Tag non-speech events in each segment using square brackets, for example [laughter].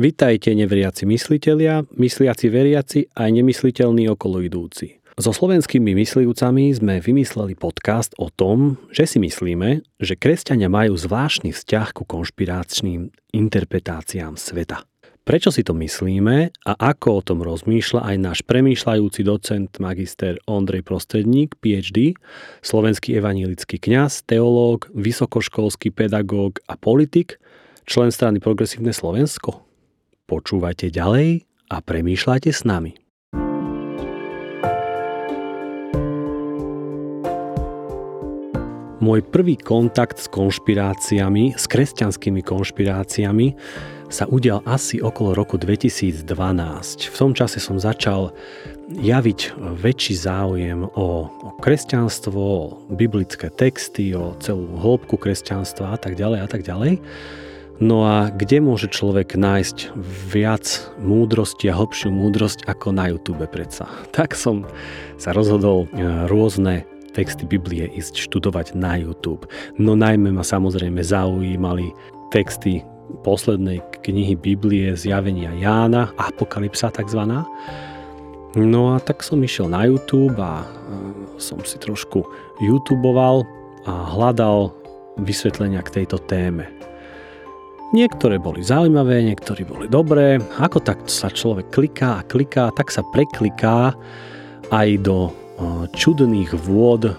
Vitajte neveriaci myslitelia, mysliaci veriaci aj nemysliteľní okoloidúci. So slovenskými myslivcami sme vymysleli podcast o tom, že si myslíme, že kresťania majú zvláštny vzťah ku konšpiračným interpretáciám sveta. Prečo si to myslíme a ako o tom rozmýšľa aj náš premýšľajúci docent magister Ondrej Prostredník, PhD, slovenský evanílický kňaz, teológ, vysokoškolský pedagóg a politik, člen strany Progresívne Slovensko? Počúvajte ďalej a premýšľajte s nami. Môj prvý kontakt s konšpiráciami, s kresťanskými konšpiráciami sa udial asi okolo roku 2012. V tom čase som začal javiť väčší záujem o, o kresťanstvo, o biblické texty, o celú hĺbku kresťanstva a tak ďalej a tak ďalej. No a kde môže človek nájsť viac múdrosti a hlbšiu múdrosť ako na YouTube predsa? [laughs] Tak som sa rozhodol e, rôzne texty Biblie ísť študovať na YouTube. No najmä ma samozrejme zaujímali texty poslednej knihy Biblie Zjavenia Jána, Apokalypsa takzvaná. No a tak som išiel na YouTube a e, som si trošku YouTubeoval a hľadal vysvetlenia k tejto téme. Niektoré boli zaujímavé, niektorí boli dobré. Ako tak sa človek kliká a kliká, tak sa prekliká aj do čudných vôd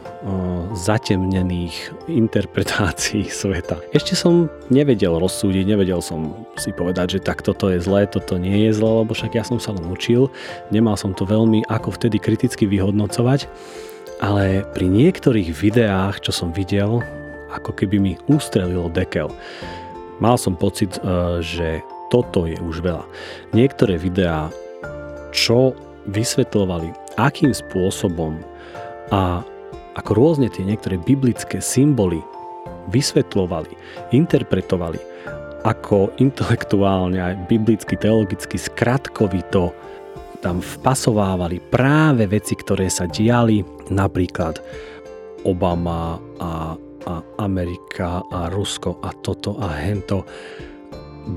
zatemnených interpretácií [laughs] sveta. Ešte som nevedel rozsúdiť, nevedel som si povedať, že tak toto je zlé, toto nie je zlé, lebo však ja som sa len učil, nemal som to veľmi ako vtedy kriticky vyhodnocovať, ale pri niektorých videách, čo som videl, ako keby mi ustrelilo dekel. Mal som pocit, e, že toto je už veľa. Niektoré videá, čo vysvetľovali, akým spôsobom a ako rôzne tie niektoré biblické symboly vysvetľovali, interpretovali, ako intelektuálne aj biblicky, teologicky skratkovito tam vpasovávali práve veci, ktoré sa diali, napríklad Obama a a Amerika a Rusko a toto a hento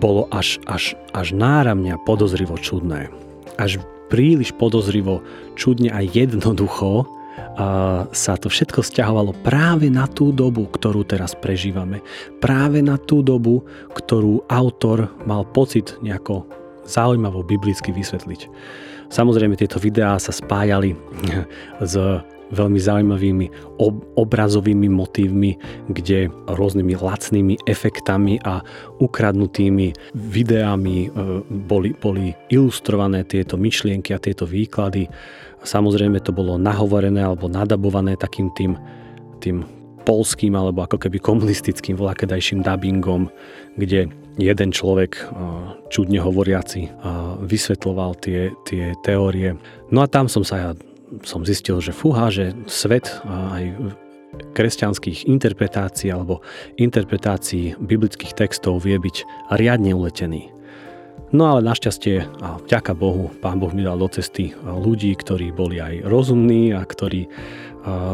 bolo až, až, až náramne podozrivo čudné. Až príliš podozrivo, čudne a jednoducho a sa to všetko stiahovalo práve na tú dobu, ktorú teraz prežívame. Práve na tú dobu, ktorú autor mal pocit nejako zaujímavo biblicky vysvetliť. Samozrejme, tieto videá sa spájali [laughs] s veľmi zaujímavými ob- obrazovými motívmi, kde rôznymi lacnými efektami a ukradnutými videami e, boli, boli ilustrované tieto myšlienky a tieto výklady. Samozrejme to bolo nahovorené alebo nadabované takým tým, tým polským alebo ako keby komunistickým vlakedajším dubbingom, kde jeden človek, e, čudne hovoriaci, e, vysvetloval tie, tie teórie. No a tam som sa ja som zistil, že fúha, že svet aj kresťanských interpretácií alebo interpretácií biblických textov vie byť riadne uletený. No ale našťastie a vďaka Bohu, Pán Boh mi dal do cesty ľudí, ktorí boli aj rozumní a ktorí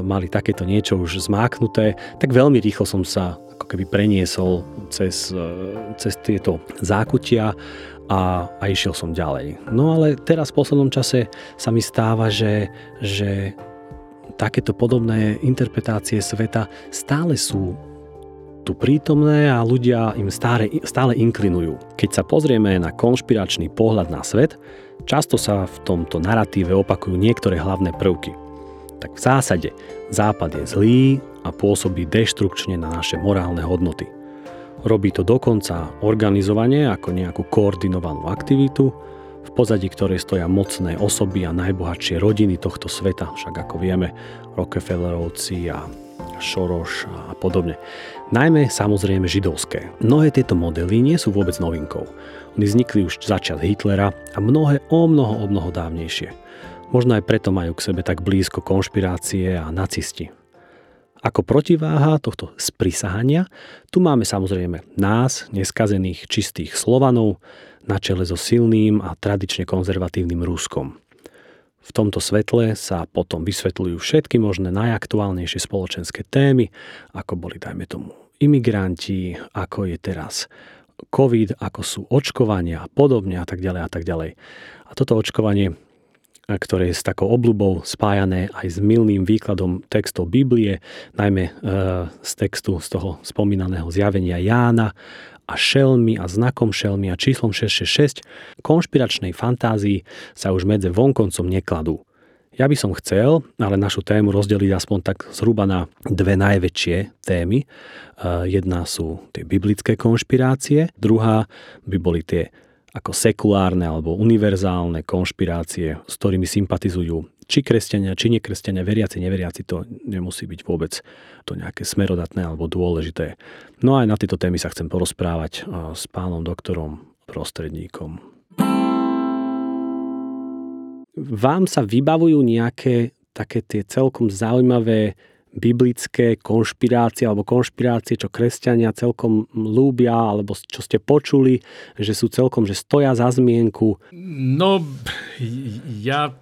mali takéto niečo už zmáknuté, tak veľmi rýchlo som sa ako keby preniesol cez, cez tieto zákutia a, a išiel som ďalej. No ale teraz v poslednom čase sa mi stáva, že, že takéto podobné interpretácie sveta stále sú tu prítomné a ľudia im stále, stále inklinujú. Keď sa pozrieme na konšpiračný pohľad na svet, často sa v tomto narratíve opakujú niektoré hlavné prvky. Tak v zásade Západ je zlý a pôsobí deštrukčne na naše morálne hodnoty – Robí to dokonca organizovanie ako nejakú koordinovanú aktivitu, v pozadí ktorej stoja mocné osoby a najbohatšie rodiny tohto sveta, však ako vieme, Rockefellerovci a Šoroš a podobne. Najmä samozrejme židovské. Mnohé tieto modely nie sú vôbec novinkou. Oni vznikli už začas Hitlera a mnohé o mnoho, o mnoho dávnejšie. Možno aj preto majú k sebe tak blízko konšpirácie a nacisti. Ako protiváha tohto sprisahania, tu máme samozrejme nás, neskazených čistých Slovanov, na čele so silným a tradične konzervatívnym Ruskom. V tomto svetle sa potom vysvetľujú všetky možné najaktuálnejšie spoločenské témy, ako boli, dajme tomu, imigranti, ako je teraz COVID, ako sú očkovania a podobne a tak ďalej a tak ďalej. A toto očkovanie ktoré je s takou obľubou spájané aj s milným výkladom textov Biblie, najmä e, z textu z toho spomínaného zjavenia Jána a šelmy a znakom šelmy a číslom 666 konšpiračnej fantázii sa už medze vonkoncom nekladú. Ja by som chcel, ale našu tému rozdeliť aspoň tak zhruba na dve najväčšie témy. E, jedna sú tie biblické konšpirácie, druhá by boli tie ako sekulárne alebo univerzálne konšpirácie, s ktorými sympatizujú či kresťania, či nekresťania, veriaci, neveriaci, to nemusí byť vôbec to nejaké smerodatné alebo dôležité. No aj na tieto témy sa chcem porozprávať s pánom doktorom prostredníkom. Vám sa vybavujú nejaké také tie celkom zaujímavé biblické konšpirácie alebo konšpirácie, čo kresťania celkom lúbia alebo čo ste počuli, že sú celkom, že stoja za zmienku? No, ja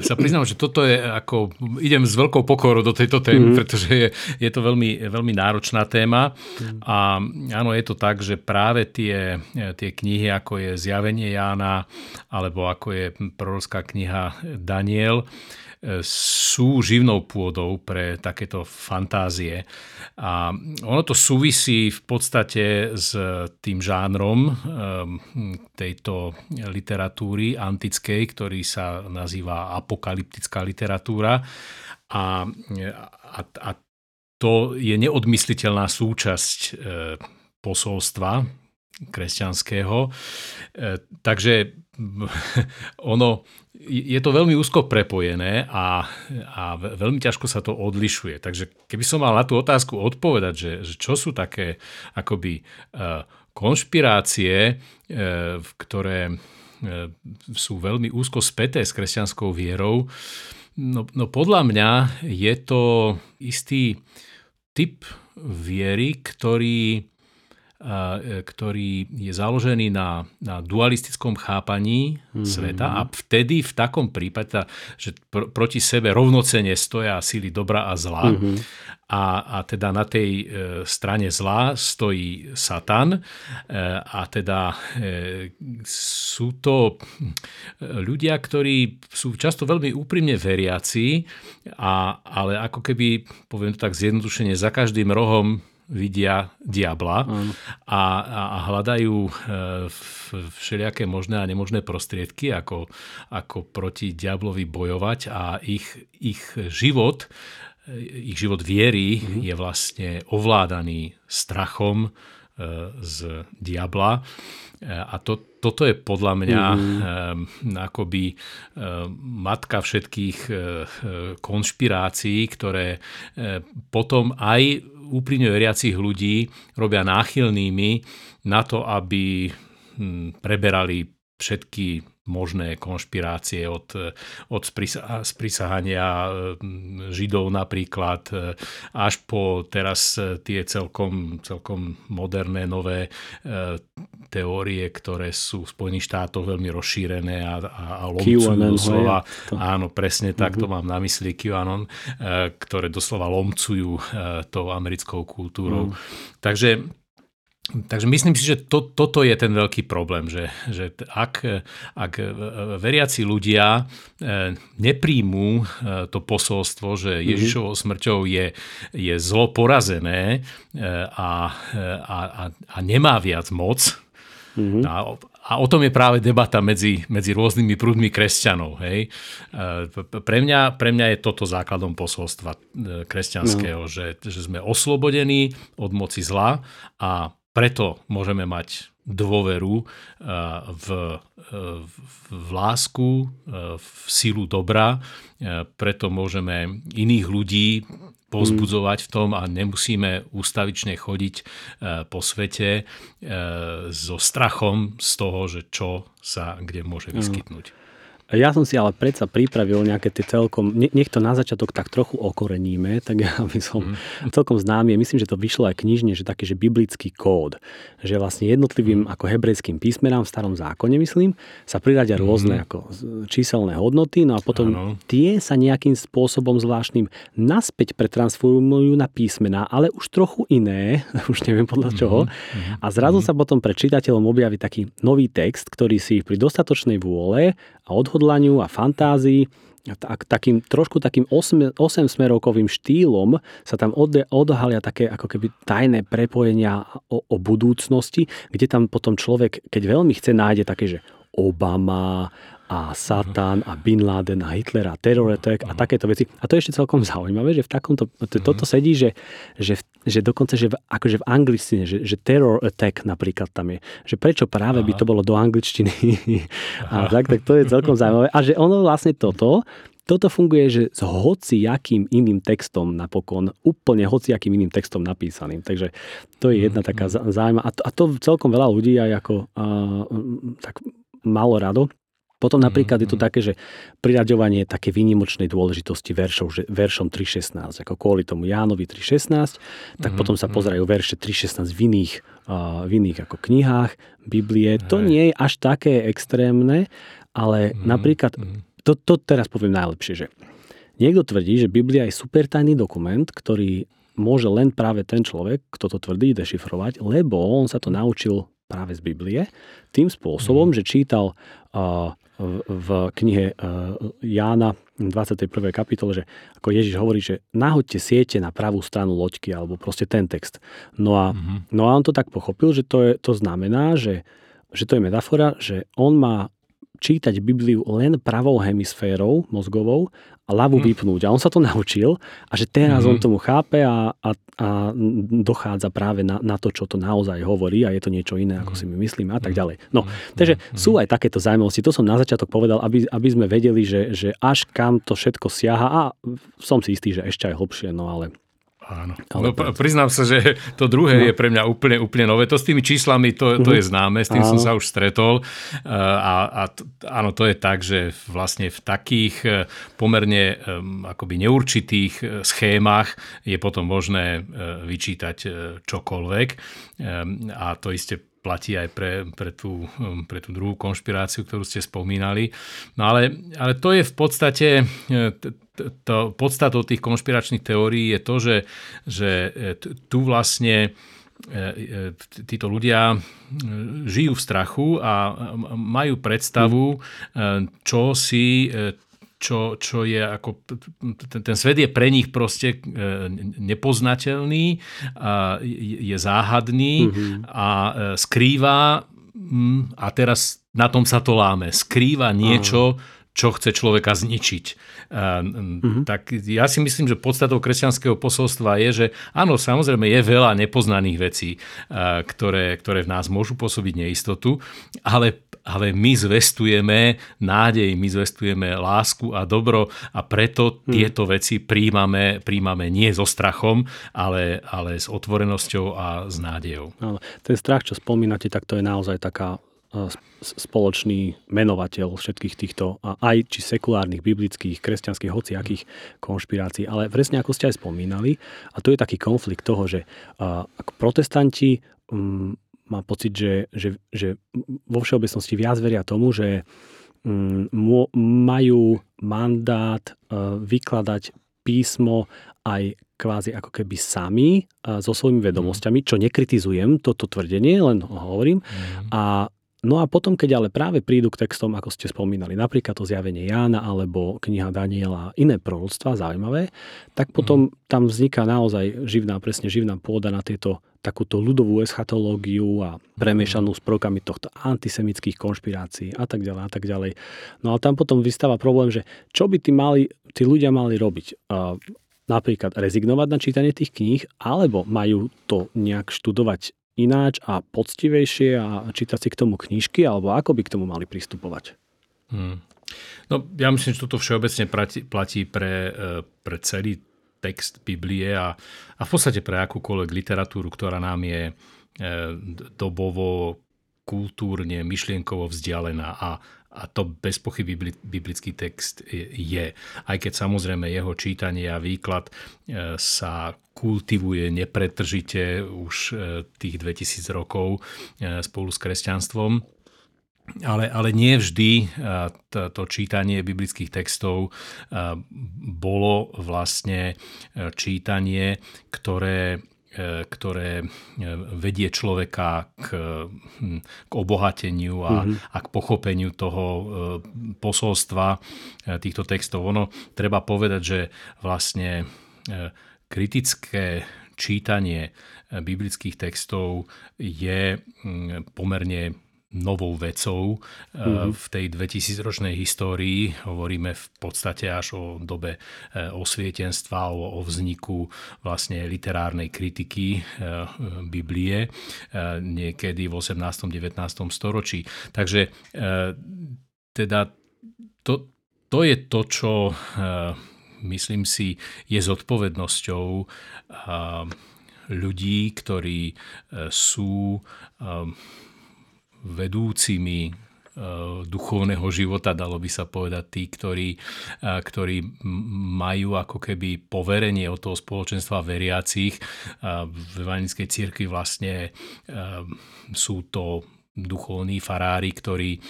sa priznám, že toto je ako, idem s veľkou pokorou do tejto témy, mm. pretože je, je to veľmi, veľmi náročná téma mm. a áno, je to tak, že práve tie, tie knihy, ako je Zjavenie Jána alebo ako je prorocká kniha Daniel, sú živnou pôdou pre takéto fantázie. A ono to súvisí v podstate s tým žánrom ehm, tejto literatúry antickej, ktorý sa nazýva apokalyptická literatúra. A, a, a to je neodmysliteľná súčasť e, posolstva kresťanského. E, takže [laughs] ono je to veľmi úzko prepojené a, a veľmi ťažko sa to odlišuje. Takže keby som mal na tú otázku odpovedať, že, že čo sú také akoby uh, konšpirácie, uh, ktoré sú veľmi úzko späté s kresťanskou vierou, no, no podľa mňa je to istý typ viery, ktorý E, ktorý je založený na, na dualistickom chápaní mm-hmm. sveta a vtedy v takom prípade, že pr- proti sebe rovnocene stoja síly dobra a zla mm-hmm. a, a teda na tej e, strane zla stojí Satan e, a teda e, sú to ľudia, ktorí sú často veľmi úprimne veriaci, a, ale ako keby, poviem to tak zjednodušene, za každým rohom vidia diabla a, a hľadajú e, všelijaké možné a nemožné prostriedky, ako, ako proti diablovi bojovať a ich, ich život, e, ich život viery mm. je vlastne ovládaný strachom e, z diabla. A to, toto je podľa mňa mm. akoby matka všetkých konšpirácií, ktoré potom aj úprimne veriacich ľudí robia náchylnými na to, aby hm, preberali všetky možné konšpirácie od, od sprisahania hm, Židov napríklad až po teraz tie celkom, celkom moderné nové e, teórie, ktoré sú v Spojených štátoch veľmi rozšírené a, a, a lomcujú doslova. Áno, presne tak, to mhm. mám na mysli QAnon, e, ktoré doslova lomcujú e, tou americkou kultúrou. Mm. Takže Takže myslím si, že to, toto je ten veľký problém, že, že ak, ak veriaci ľudia e, nepríjmú e, to posolstvo, že mhm. Ježišovou smrťou je, je zlo porazené e, a, a, a, a nemá viac moc, mm-hmm. a, a o tom je práve debata medzi, medzi rôznymi prúdmi kresťanov. Hej. Pre, mňa, pre mňa je toto základom posolstva kresťanského, no. že, že sme oslobodení od moci zla a preto môžeme mať dôveru v, eh, v, v lásku, eh, v silu dobra, preto môžeme iných ľudí pozbudzovať v tom a nemusíme ústavične chodiť po svete so strachom z toho, že čo sa kde môže vyskytnúť. Ja som si ale predsa pripravil nejaké tie celkom, nech to na začiatok tak trochu okoreníme, tak by som mm. celkom známy, myslím, že to vyšlo aj knižne, že taký, že biblický kód, že vlastne jednotlivým mm. ako hebrejským písmenám v starom zákone, myslím, sa priradia rôzne mm. ako číselné hodnoty, no a potom ano. tie sa nejakým spôsobom zvláštnym naspäť pretransformujú na písmená, ale už trochu iné, [laughs] už neviem podľa mhm, čoho. Mm. A zrazu mm. sa potom pred čitateľom objaví taký nový text, ktorý si pri dostatočnej vôle a odhodlaniu a fantázii. Tak, takým, trošku takým 8, 8 smerovkovým štýlom sa tam od, odhalia také ako keby tajné prepojenia o, o budúcnosti, kde tam potom človek, keď veľmi chce, nájde také, že Obama a Satan a Bin Laden a Hitler a terror attack a takéto veci. A to je ešte celkom zaujímavé, že v takomto, to, toto sedí, že, že, že dokonca, že v, akože v angličtine, že, že terror attack napríklad tam je. Že prečo práve Aha. by to bolo do angličtiny [laughs] a tak, tak to je celkom zaujímavé. A že ono vlastne toto, toto funguje, že s hociakým iným textom napokon, úplne hociakým iným textom napísaným. Takže to je jedna taká mhm. zaujímavá. A to, a to celkom veľa ľudí aj ako uh, tak malo rado. Potom mhm, napríklad je to mhm. také, že priraďovanie také výnimočnej dôležitosti veršov, že veršom 3.16, ako kvôli tomu Jánovi 3.16, tak mm-hmm. potom sa pozerajú verše 3.16 v iných, uh, v iných ako knihách Biblie. To nie je až také extrémne, ale mm-hmm. napríklad, to, to teraz poviem najlepšie, že niekto tvrdí, že Biblia je super tajný dokument, ktorý môže len práve ten človek, kto to tvrdí, dešifrovať, lebo on sa to naučil práve z Biblie, tým spôsobom, mm. že čítal uh, v knihe Jána 21. kapitole, že ako Ježiš hovorí, že nahoďte siete na pravú stranu loďky, alebo proste ten text. No a, mm-hmm. no a on to tak pochopil, že to, je, to znamená, že, že to je metafora, že on má čítať Bibliu len pravou hemisférou mozgovou a ľavú mm. vypnúť. A on sa to naučil a že teraz mm. on tomu chápe a, a, a dochádza práve na, na to, čo to naozaj hovorí a je to niečo iné, ako mhm. si my myslíme a tak mhm. ďalej. No, takže sú aj takéto zaujímavosti. To som na začiatok povedal, aby, aby sme vedeli, že, že až kam to všetko siaha a som si istý, že ešte aj hlbšie, no ale Áno. No, priznám sa, že [laughs] to druhé no. je pre mňa úplne, úplne nové. To s tými číslami, to, to uh-huh. je známe, s tým áno. som sa už stretol. A, a áno, to je tak, že vlastne v takých e, pomerne akoby neurčitých e, schémach je potom možné e, vyčítať čokoľvek. A to isté platí aj pre, pre, tú, pre tú druhú konšpiráciu, ktorú ste spomínali. No ale, ale to je v podstate, to, podstatou tých konšpiračných teórií je to, že, že tu vlastne e, e, títo ľudia žijú v strachu a majú predstavu, čo si čo, čo je ako, ten, ten svet je pre nich proste e, nepoznateľný, je záhadný mm-hmm. a e, skrýva, mm, a teraz na tom sa to láme, skrýva niečo, čo chce človeka zničiť. Mm-hmm. Tak ja si myslím, že podstatou kresťanského posolstva je, že áno, samozrejme je veľa nepoznaných vecí, ktoré, ktoré v nás môžu pôsobiť neistotu, ale ale my zvestujeme nádej, my zvestujeme lásku a dobro a preto hmm. tieto veci príjmame, príjmame nie so strachom, ale, ale s otvorenosťou a s nádejou. Áno. Ten strach, čo spomínate, tak to je naozaj taká e, spoločný menovateľ všetkých týchto aj či sekulárnych, biblických, kresťanských, hociakých konšpirácií. Ale presne ako ste aj spomínali, a to je taký konflikt toho, že protestanti mm, má pocit, že, že, že vo všeobecnosti viac veria tomu, že mm, majú mandát e, vykladať písmo aj kvázi ako keby sami e, so svojimi vedomosťami, čo nekritizujem toto tvrdenie, len ho hovorím. Mm. A No a potom, keď ale práve prídu k textom, ako ste spomínali, napríklad to zjavenie Jána alebo kniha Daniela iné proroctva zaujímavé, tak potom mm. tam vzniká naozaj živná, presne živná pôda na tieto takúto ľudovú eschatológiu a premiešanú s prvkami tohto antisemických konšpirácií a tak ďalej a tak ďalej. No a tam potom vystáva problém, že čo by tí, mali, tí ľudia mali robiť? Napríklad rezignovať na čítanie tých kníh, alebo majú to nejak študovať ináč a poctivejšie a čítať si k tomu knižky, alebo ako by k tomu mali pristupovať? Hmm. No, ja myslím, že toto všeobecne platí, pre, e, pre celý text Biblie a, a v podstate pre akúkoľvek literatúru, ktorá nám je e, dobovo, kultúrne, myšlienkovo vzdialená a, a to bez pochyby biblický text je. Aj keď samozrejme jeho čítanie a výklad e, sa kultivuje nepretržite už e, tých 2000 rokov e, spolu s kresťanstvom. Ale, ale nie vždy to, čítanie biblických textov bolo vlastne čítanie, ktoré ktoré e, vedie človeka k, hm, k obohateniu a, mm-hmm. a k pochopeniu toho e, posolstva týchto textov. Ono treba povedať, že vlastne kritické čítanie biblických textov je hm, pomerne novou vecou mm-hmm. v tej 2000-ročnej histórii. Hovoríme v podstate až o dobe eh, osvietenstva, o, o vzniku vlastne literárnej kritiky eh, Biblie niekedy v 18. 19. storočí. Takže teda to, to je to, čo myslím si je zodpovednosťou ľudí, ktorí sú vedúcimi e, duchovného života, dalo by sa povedať, tí, ktorí, e, ktorí majú ako keby poverenie od toho spoločenstva veriacich. V evangelickej cirkvi vlastne e, sú to duchovní farári, ktorí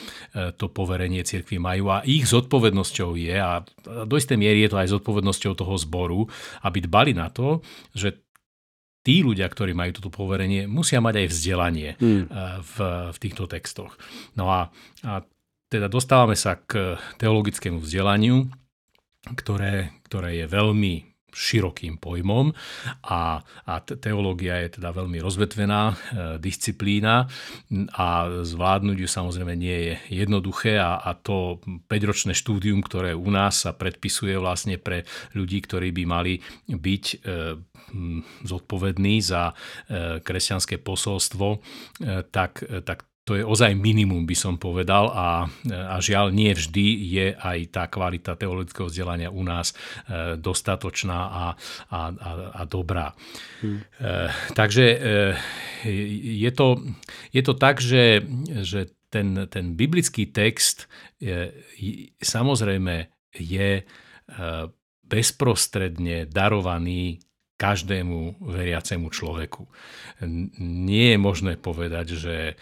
to poverenie cirkvi majú a ich zodpovednosťou je, a do istej miery je to aj zodpovednosťou toho zboru, aby dbali na to, že tí ľudia, ktorí majú toto poverenie, musia mať aj vzdelanie mm. v, v týchto textoch. No a, a teda dostávame sa k teologickému vzdelaniu, ktoré, ktoré je veľmi širokým pojmom a, a teológia je teda veľmi rozvetvená e, disciplína a zvládnuť ju samozrejme nie je jednoduché a, a to 5-ročné štúdium, ktoré u nás sa predpisuje vlastne pre ľudí, ktorí by mali byť e, zodpovední za e, kresťanské posolstvo, e, tak, tak to je ozaj minimum, by som povedal a, a žiaľ nie vždy je aj tá kvalita teologického vzdelania u nás e, dostatočná a, a, a, a dobrá. Hmm. Takže e, je, to, je to tak, že, že ten, ten biblický text je, samozrejme je bezprostredne darovaný každému veriacemu človeku. Nie je možné povedať, že e,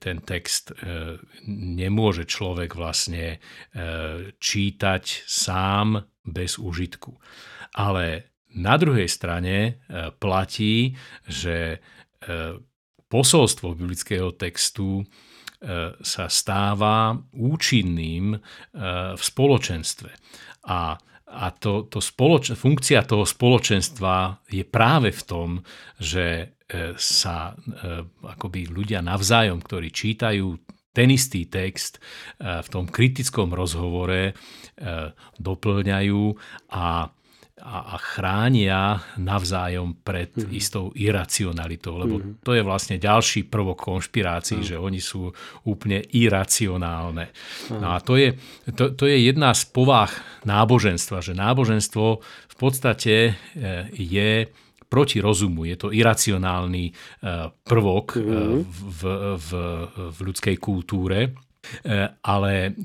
ten text e, nemôže človek vlastne e, čítať sám bez užitku. Ale na druhej strane platí, že posolstvo biblického textu sa stáva účinným v spoločenstve. A a to, to spoloč- funkcia toho spoločenstva je práve v tom, že e, sa e, akoby ľudia navzájom, ktorí čítajú ten istý text e, v tom kritickom rozhovore doplňajú a a, a chránia navzájom pred mm-hmm. istou iracionalitou, lebo mm-hmm. to je vlastne ďalší prvok konšpirácií, mm-hmm. že oni sú úplne iracionálne. Mm-hmm. No a to je, to, to je jedna z povách náboženstva, že náboženstvo v podstate e, je proti rozumu. Je to iracionálny e, prvok mm-hmm. v, v, v ľudskej kultúre, ale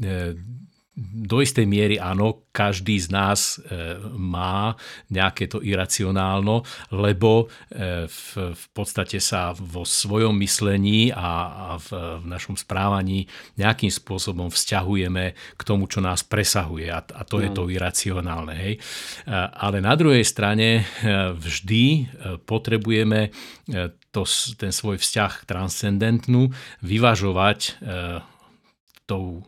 do istej miery áno, každý z nás e, má nejaké to iracionálno, lebo e, v, v podstate sa vo svojom myslení a, a v, v našom správaní nejakým spôsobom vzťahujeme k tomu, čo nás presahuje a, a to no. je to iracionálne. Hej. E, ale na druhej strane vždy potrebujeme to, ten svoj vzťah transcendentnú vyvažovať tou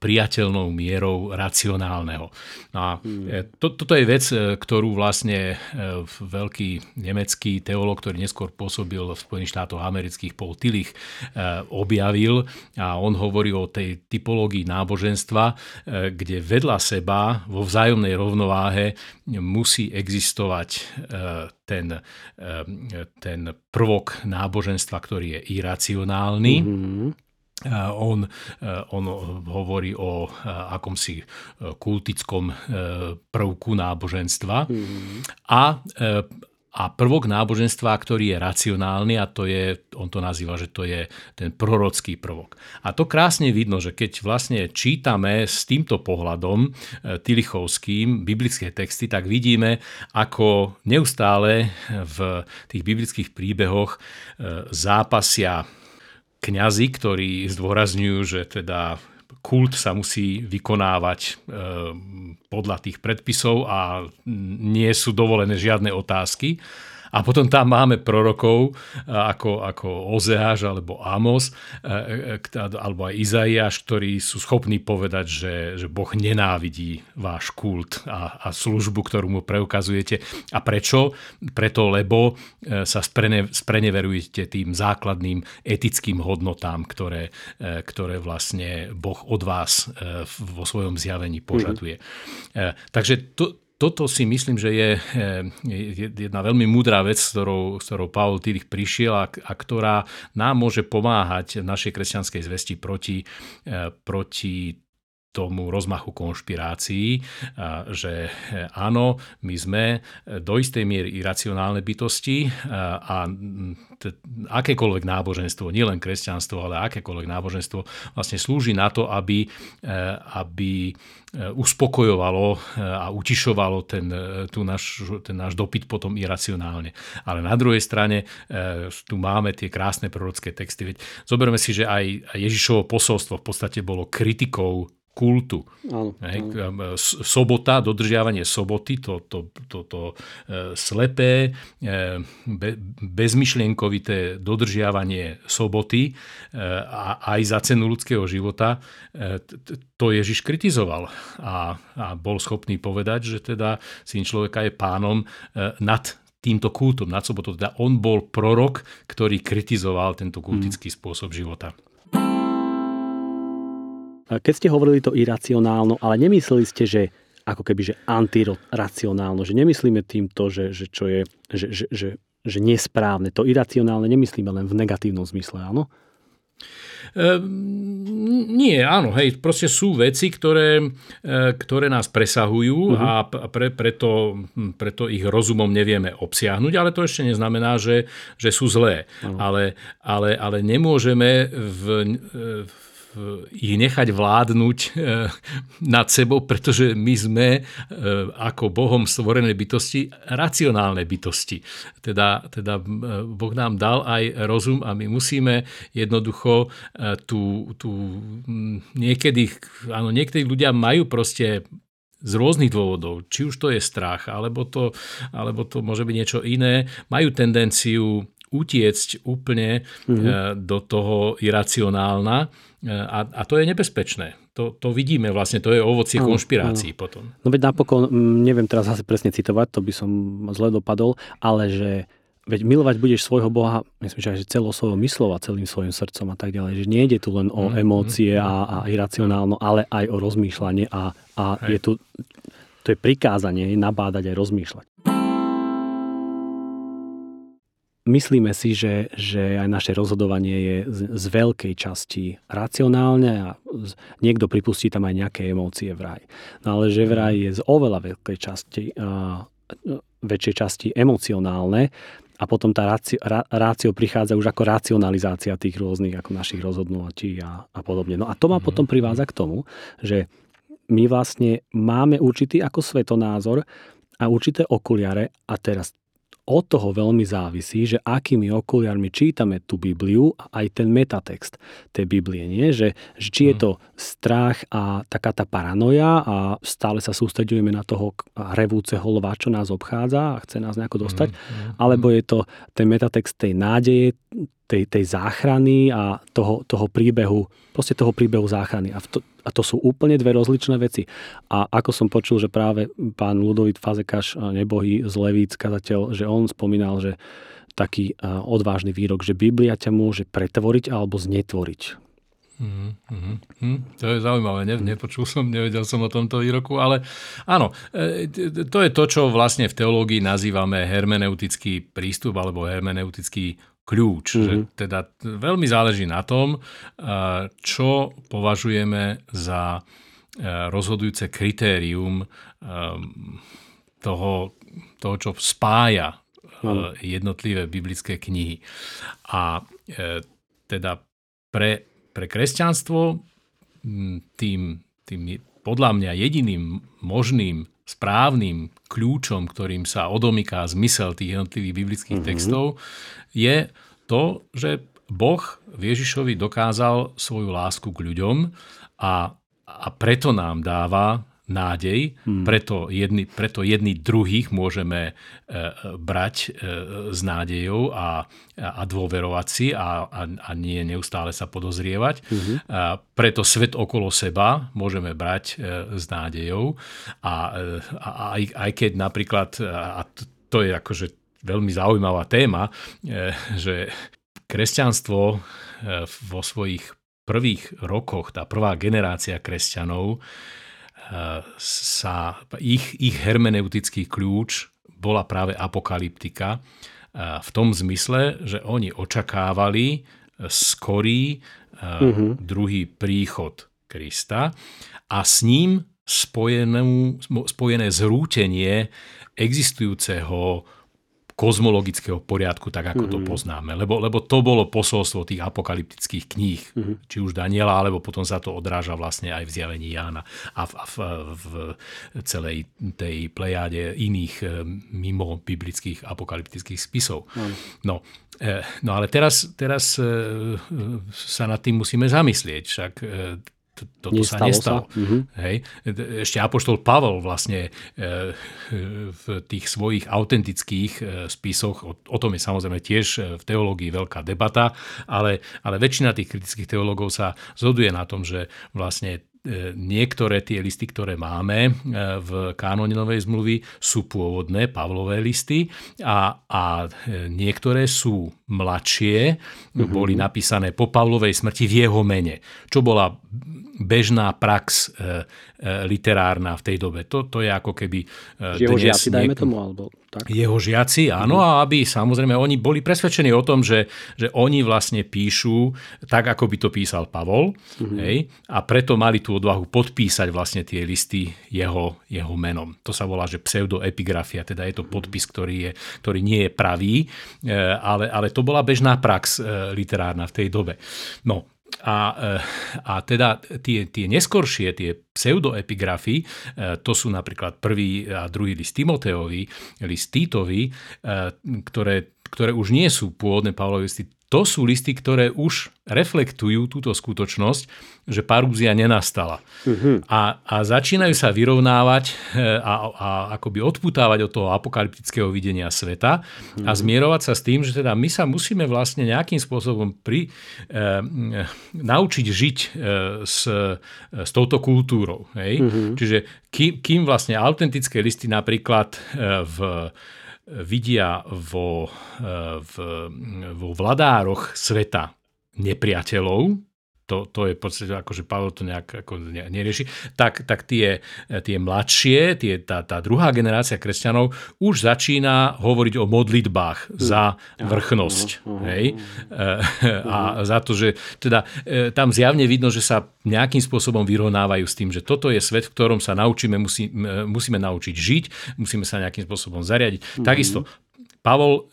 priateľnou mierou racionálneho. No a hmm. to, toto je vec, e, ktorú vlastne e, veľký nemecký teológ, ktorý neskôr pôsobil v Spojených štátoch amerických, Paul Tillich, objavil a on hovorí o tej typológii náboženstva, kde vedľa seba vo vzájomnej rovnováhe musí existovať ten, ten prvok náboženstva, ktorý je iracionálny. Mm-hmm on, on hovorí o akomsi kultickom prvku náboženstva mm-hmm. a a prvok náboženstva, ktorý je racionálny a to je, on to nazýva, že to je ten prorocký prvok. A to krásne vidno, že keď vlastne čítame s týmto pohľadom Tilichovským biblické texty, tak vidíme, ako neustále v tých biblických príbehoch zápasia kňazi, ktorí zdôrazňujú, že teda kult sa musí vykonávať e, podľa tých predpisov a nie sú dovolené žiadne otázky. A potom tam máme prorokov ako, ako Ozeáš alebo Amos e, e, alebo aj Izaiáš, ktorí sú schopní povedať, že, že Boh nenávidí váš kult a, a službu, ktorú mu preukazujete. A prečo? Preto, lebo e, sa sprene, spreneverujete tým základným etickým hodnotám, ktoré, ktoré vlastne Boh od vás vo svojom zjavení požaduje. Mm. Takže to, toto si myslím, že je jedna veľmi múdrá vec, s ktorou, s ktorou Pavel Tyrich prišiel a, a ktorá nám môže pomáhať v našej kresťanskej zvesti proti, e, proti tomu rozmachu konšpirácií, že e, áno, my sme do istej miery iracionálne bytosti a akékoľvek náboženstvo, nielen kresťanstvo, ale akékoľvek náboženstvo vlastne slúži na to, aby, e, aby e, uspokojovalo a utišovalo ten, tu náš, ten náš dopyt potom iracionálne. Ale na druhej strane tu máme tie krásne prorocké texty. Veď zoberme si, že aj Ježišovo posolstvo v podstate bolo kritikou kultu. Áno, áno. Sobota, dodržiavanie soboty, to, to, to, to e, slepé, e, be, bezmyšlienkovité dodržiavanie soboty e, a aj za cenu ľudského života, to Ježiš kritizoval a, a bol schopný povedať, že teda syn človeka je pánom nad týmto kultom, nad sobotou. Teda on bol prorok, ktorý kritizoval tento kultický mm. spôsob života. Keď ste hovorili to iracionálno, ale nemysleli ste, že ako keby, že antiracionálno, že nemyslíme týmto, že, že čo je, že, že, že, že nesprávne. To iracionálne nemyslíme len v negatívnom zmysle, áno? Ehm, nie, áno, hej, proste sú veci, ktoré, e, ktoré nás presahujú uh-huh. a pre, preto, hm, preto ich rozumom nevieme obsiahnuť, ale to ešte neznamená, že, že sú zlé. Uh-huh. Ale, ale, ale nemôžeme v, v ich nechať vládnuť e, nad sebou, pretože my sme e, ako Bohom stvorené bytosti racionálne bytosti. Teda, teda e, Boh nám dal aj rozum a my musíme jednoducho tu, tu niekedy, áno, niektorí ľudia majú proste z rôznych dôvodov, či už to je strach, alebo to, alebo to môže byť niečo iné, majú tendenciu utiecť úplne mm-hmm. do toho iracionálna a, a to je nebezpečné. To, to vidíme vlastne, to je ovocie ano, konšpirácií potom. No veď napokon, neviem teraz zase presne citovať, to by som zle dopadol, ale že veď milovať budeš svojho Boha, myslím, že aj celou svojou myslou a celým svojim srdcom a tak ďalej, že nejde tu len o mm, emócie mm, a, a iracionálno, ale aj o rozmýšľanie a, a je tu, to je prikázanie nabádať aj rozmýšľať myslíme si, že, že aj naše rozhodovanie je z, z veľkej časti racionálne a z, niekto pripustí tam aj nejaké emócie vraj. No ale že vraj je z oveľa veľkej časti, uh, väčšej časti emocionálne a potom tá rácio, rácio prichádza už ako racionalizácia tých rôznych ako našich rozhodnutí a, a podobne. No a to ma mm-hmm. potom privádza k tomu, že my vlastne máme určitý ako svetonázor a určité okuliare a teraz od toho veľmi závisí, že akými okuliarmi čítame tú Bibliu a aj ten metatext tej Biblie. Nie? Že, že či je mhm. to strach a taká tá paranoja a stále sa sústredujeme na toho revúceho lva, čo nás obchádza a chce nás nejako dostať, mm, alebo je to ten metatext tej nádeje, tej, tej záchrany a toho, toho príbehu, proste toho príbehu záchrany. A, to, a to sú úplne dve rozličné veci. A ako som počul, že práve pán Ludovit Fazekaš, nebohý z Levíc, kazateľ, že on spomínal, že taký odvážny výrok, že Biblia ťa môže pretvoriť alebo znetvoriť. Mm, mm, mm, to je zaujímavé, ne, nepočul som, nevedel som o tomto výroku, ale áno, e, to je to, čo vlastne v teológii nazývame hermeneutický prístup alebo hermeneutický kľúč. Mm-hmm. Že teda veľmi záleží na tom, čo považujeme za eh, rozhodujúce kritérium eh, toho, toho čo spája ano. jednotlivé biblické knihy. A teda pre, pre kresťanstvo tým, tým podľa mňa jediným možným správnym kľúčom, ktorým sa odomyká zmysel tých jednotlivých biblických mm-hmm. textov, je to, že Boh Ježišovi dokázal svoju lásku k ľuďom a, a preto nám dáva nádej, hmm. preto, jedni, preto jedni druhých môžeme e, brať e, s nádejou a, a dôverovať si a, a, a nie neustále sa podozrievať. Hmm. A preto svet okolo seba môžeme brať e, s nádejou a, a aj, aj keď napríklad, a to je akože veľmi zaujímavá téma, že kresťanstvo vo svojich prvých rokoch, tá prvá generácia kresťanov, sa, ich, ich hermeneutický kľúč bola práve apokalyptika v tom zmysle, že oni očakávali skorý uh-huh. druhý príchod Krista a s ním spojenú, spojené zrútenie existujúceho kozmologického poriadku, tak ako mm-hmm. to mhm. poznáme. Lebo, lebo to bolo posolstvo tých apokalyptických kníh, mm-hmm. či už Daniela, alebo potom sa to odráža vlastne aj v zjavení Jána a v, a v, v celej tej plejáde iných eh, mimo biblických apokalyptických spisov. Mm. No, eh, no ale teraz, teraz eh, sa nad tým musíme zamyslieť. Však toto Nestalo sa nestalo. Sa. Mm-hmm. Hej. Ešte Apoštol Pavel vlastne e, v tých svojich autentických e, spisoch, o, o tom je samozrejme tiež e, v teológii veľká debata, ale, ale väčšina tých kritických teológov sa zhoduje na tom, že vlastne niektoré tie listy, ktoré máme e, v kánone Novej zmluvy, sú pôvodné Pavlové listy a, a e, niektoré sú mladšie, mm-hmm. boli napísané po Pavlovej smrti v jeho mene, čo bola bežná prax literárna v tej dobe. To, to je ako keby... Jeho dnes žiaci, dajme tomu, alebo tak? Jeho žiaci, áno, mm-hmm. a aby samozrejme oni boli presvedčení o tom, že, že oni vlastne píšu tak, ako by to písal Pavol, mm-hmm. hej, a preto mali tú odvahu podpísať vlastne tie listy jeho, jeho menom. To sa volá, že pseudoepigrafia, teda je to podpis, ktorý, je, ktorý nie je pravý, e, ale, ale to bola bežná prax e, literárna v tej dobe. No, a, eh, a teda tie, tie neskoršie, tie pseudoepigrafy, eh, to sú napríklad prvý a druhý list Timoteovi, list Týtovi, eh, ktoré, ktoré už nie sú pôvodné Pavlové listy, to sú listy, ktoré už reflektujú túto skutočnosť, že parúzia nenastala. Uh-huh. A, a začínajú sa vyrovnávať e, a, a akoby odputávať od toho apokalyptického videnia sveta uh-huh. a zmierovať sa s tým, že teda my sa musíme vlastne nejakým spôsobom pri, e, naučiť žiť e, s, s touto kultúrou. Hej? Uh-huh. Čiže kým, kým vlastne autentické listy napríklad e, v vidia vo, e, v, vo vladároch sveta nepriateľov, to, to je v podstate ako, že Pavel to nejak ako nerieši, tak, tak tie, tie mladšie, tie, tá, tá druhá generácia kresťanov už začína hovoriť o modlitbách za vrchnosť. Hej? A za to, že teda e, tam zjavne vidno, že sa nejakým spôsobom vyrovnávajú s tým, že toto je svet, v ktorom sa naučíme, musí, musíme naučiť žiť, musíme sa nejakým spôsobom zariadiť. Takisto Pavol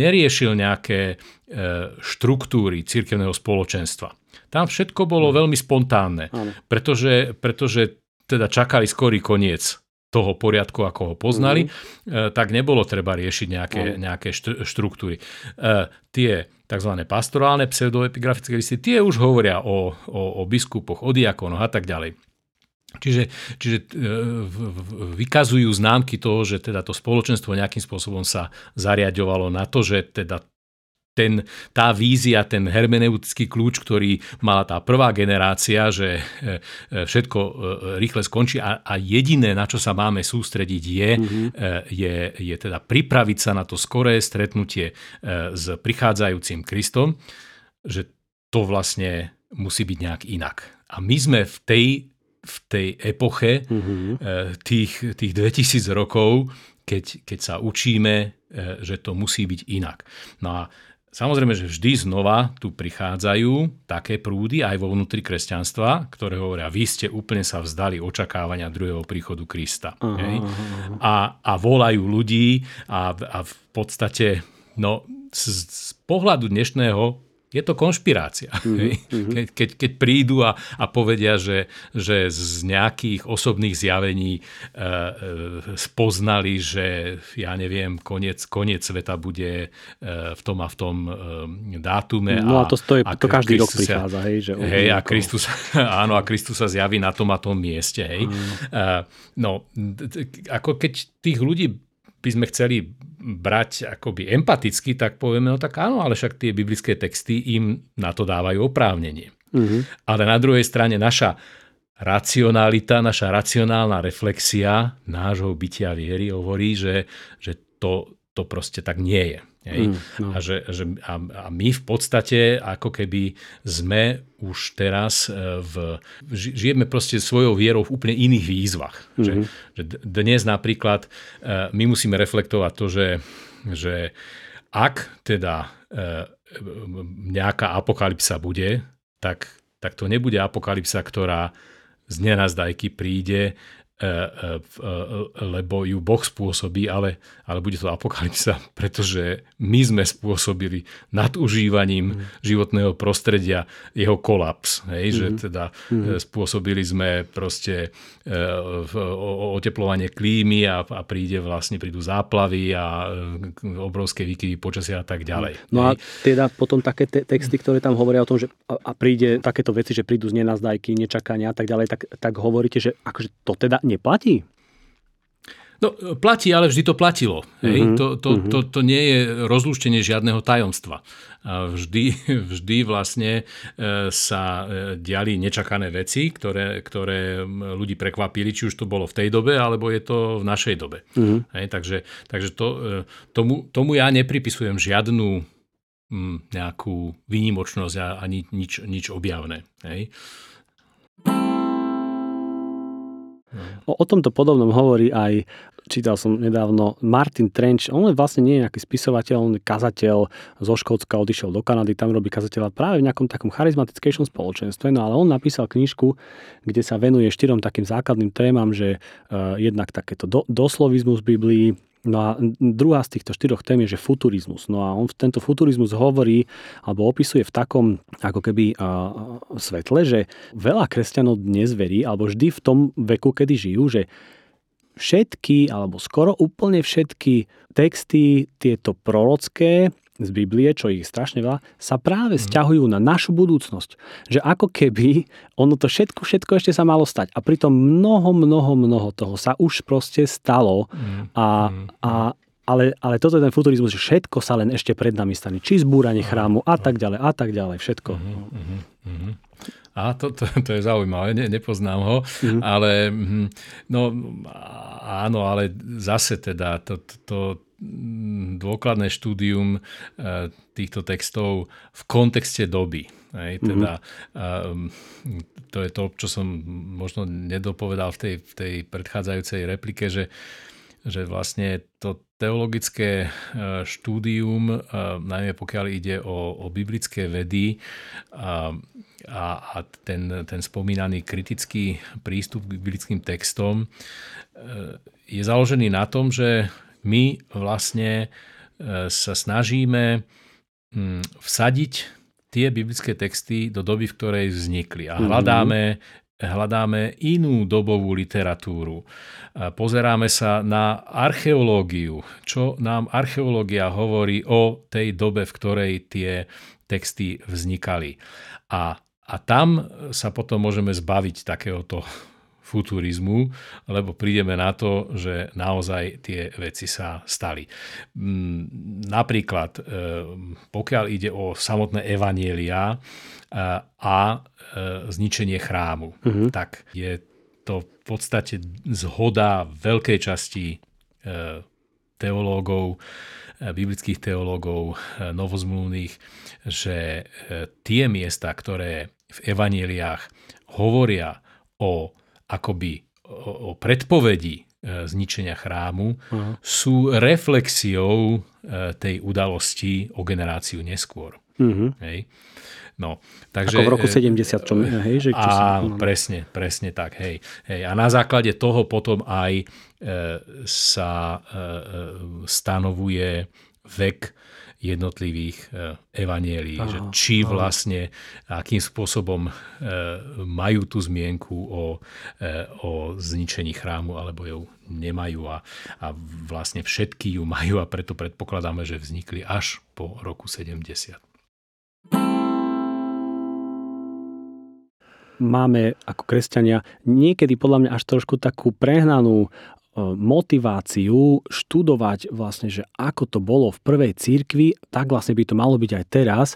neriešil nejaké štruktúry cirkevného spoločenstva. Tam všetko bolo mm. veľmi spontánne, pretože, pretože teda čakali skorý koniec toho poriadku, ako ho poznali, mm. tak nebolo treba riešiť nejaké, nejaké štruktúry. E, tie tzv. pastorálne pseudoepigrafické listy, tie už hovoria o, o, o biskupoch, o diakonoch a tak ďalej. Čiže, čiže e, vykazujú známky toho, že teda to spoločenstvo nejakým spôsobom sa zariadovalo na to, že teda ten, tá vízia, ten hermeneutický kľúč, ktorý mala tá prvá generácia, že e, e, všetko e, rýchle skončí a, a jediné, na čo sa máme sústrediť, je, mm-hmm. je, je teda pripraviť sa na to skoré stretnutie s prichádzajúcim Kristom, že to vlastne musí byť nejak inak. A my sme v tej, v tej epoche mm-hmm. tých, tých 2000 rokov, keď, keď sa učíme, že to musí byť inak. No a Samozrejme, že vždy znova tu prichádzajú také prúdy aj vo vnútri kresťanstva, ktoré hovoria, vy ste úplne sa vzdali očakávania druhého príchodu Krista. Aha, hej? A, a volajú ľudí a, a v podstate no, z, z pohľadu dnešného je to konšpirácia. [laughs] Mm-hmm. Keď, keď, keď prídu a, a povedia, že, že z nejakých osobných zjavení e, e, spoznali, že ja neviem, koniec, koniec sveta bude e, v tom a v tom e, dátume. No a, a to, stojí, a to každý Kristus rok prichádza. Hej, že hej, a Kristus, [laughs] áno, a Kristus sa zjaví na tom a tom mieste. Hej. Mm. E, no, ako keď tých ľudí by sme chceli brať akoby empaticky, tak povieme, no tak áno, ale však tie biblické texty im na to dávajú oprávnenie. Uh-huh. Ale na druhej strane naša racionalita, naša racionálna reflexia nášho bytia viery hovorí, že, že to, to proste tak nie je. Hej? Mm, no. a, že, že, a, a my v podstate ako keby sme už teraz e, v, žijeme proste svojou vierou v úplne iných výzvach. Mm-hmm. Že, že dnes napríklad e, my musíme reflektovať to, že, že ak teda e, nejaká apokalypsa bude, tak, tak to nebude apokalypsa, ktorá z nenazdajky príde lebo ju Boh spôsobí, ale, ale bude to apokalypsa, [laughs] pretože my sme spôsobili nadužívaním mm. životného prostredia jeho kolaps. Hej? Mm. Že mhm. teda mm. spôsobili sme proste oteplovanie klímy a, a príde vlastne, prídu záplavy a obrovské výkyvy počasia a tak ďalej. No hej? a teda potom také te- texty, ktoré tam hovoria o tom, že a príde takéto veci, že prídu z nenazdajky, nečakania a tak ďalej, tak, tak hovoríte, že akože to teda neplatí? No, platí, ale vždy to platilo. Hej? Uh-huh, to, to, uh-huh. to, to nie je rozlúštenie žiadneho tajomstva. Vždy, [laughs] vždy vlastne e, sa e, diali nečakané veci, ktoré, ktoré ľudí prekvapili, či už to bolo v tej dobe, alebo je to v našej dobe. Uh-huh. Hej? Takže, takže to, e, tomu, tomu ja nepripisujem žiadnu nejakú výnimočnosť a ani nič, nič objavné. Hej? O, o tomto podobnom hovorí aj, čítal som nedávno, Martin Trench. On vlastne nie je nejaký spisovateľ, on je kazateľ zo Škótska, odišiel do Kanady, tam robí kazateľa práve v nejakom takom charizmatickejšom spoločenstve. No ale on napísal knižku, kde sa venuje štyrom takým základným témam, že uh, jednak takéto do, doslovizmus Biblii, No a druhá z týchto štyroch tém je, že futurizmus. No a on tento futurizmus hovorí alebo opisuje v takom ako keby uh, svetle, že veľa kresťanov dnes verí, alebo vždy v tom veku, kedy žijú, že všetky, alebo skoro úplne všetky texty, tieto prorocké, z Biblie, čo ich strašne veľa, sa práve mm. stiahujú na našu budúcnosť. Že ako keby ono to všetko, všetko ešte sa malo stať. A pritom mnoho, mnoho, mnoho toho sa už proste stalo. Mm. A, mm. a, ale, ale toto je ten futurizmus, že všetko sa len ešte pred nami stane. Či zbúranie chrámu a tak ďalej, a tak ďalej, všetko. Mm-hmm, mm-hmm. A to, to, to je zaujímavé, ne, nepoznám ho, mm-hmm. ale mhm, no áno, ale zase teda to, to, to dôkladné štúdium e, týchto textov v kontexte doby. Hej, mhm. teda, mm-hmm. to je to, čo som možno nedopovedal v tej, v tej predchádzajúcej replike, že, že vlastne to teologické e, štúdium, najmä pokiaľ ide o, o biblické vedy a, a, a ten, ten spomínaný kritický prístup k biblickým textom, je založený na tom, že my vlastne e, sa snažíme mm, vsadiť tie biblické texty do doby, v ktorej vznikli a mhm. hľadáme, hľadáme inú dobovú literatúru. Pozeráme sa na archeológiu, čo nám archeológia hovorí o tej dobe, v ktorej tie texty vznikali. A, a tam sa potom môžeme zbaviť takéhoto futurizmu, lebo prídeme na to, že naozaj tie veci sa stali. Mm, napríklad, e, pokiaľ ide o samotné evanielia e, a e, zničenie chrámu, mm-hmm. tak je to v podstate zhoda veľkej časti teológov, biblických teológov novozmluvných, že tie miesta, ktoré v evanieliách hovoria o akoby o predpovedi zničenia chrámu uh-huh. sú reflexiou tej udalosti o generáciu neskôr. Uh-huh. Hej. No, takže, Ako v roku 70, čo, hej? Že, čo a, si, presne, presne tak, hej, hej. A na základe toho potom aj e, sa e, stanovuje vek jednotlivých e, evanielí, aha, že či vlastne, akým spôsobom e, majú tú zmienku o, e, o zničení chrámu, alebo ju nemajú a, a vlastne všetky ju majú a preto predpokladáme, že vznikli až po roku 70. máme ako kresťania niekedy podľa mňa až trošku takú prehnanú motiváciu študovať vlastne, že ako to bolo v prvej církvi, tak vlastne by to malo byť aj teraz.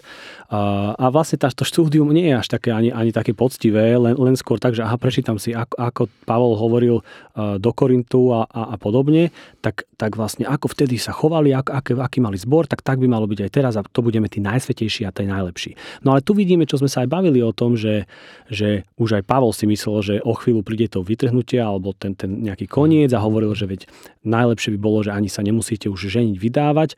A vlastne to štúdium nie je až také ani, ani také poctivé, len, len skôr tak, že aha, prečítam si, ako, ako Pavol hovoril do Korintu a, a, a podobne, tak, tak vlastne ako vtedy sa chovali, ako, aký, aký mali zbor, tak tak by malo byť aj teraz a to budeme tí najsvetejší a tí najlepší. No ale tu vidíme, čo sme sa aj bavili o tom, že, že už aj Pavol si myslel, že o chvíľu príde to vytrhnutie alebo ten, ten nejaký koniec a hovoril, že veď najlepšie by bolo, že ani sa nemusíte už ženiť, vydávať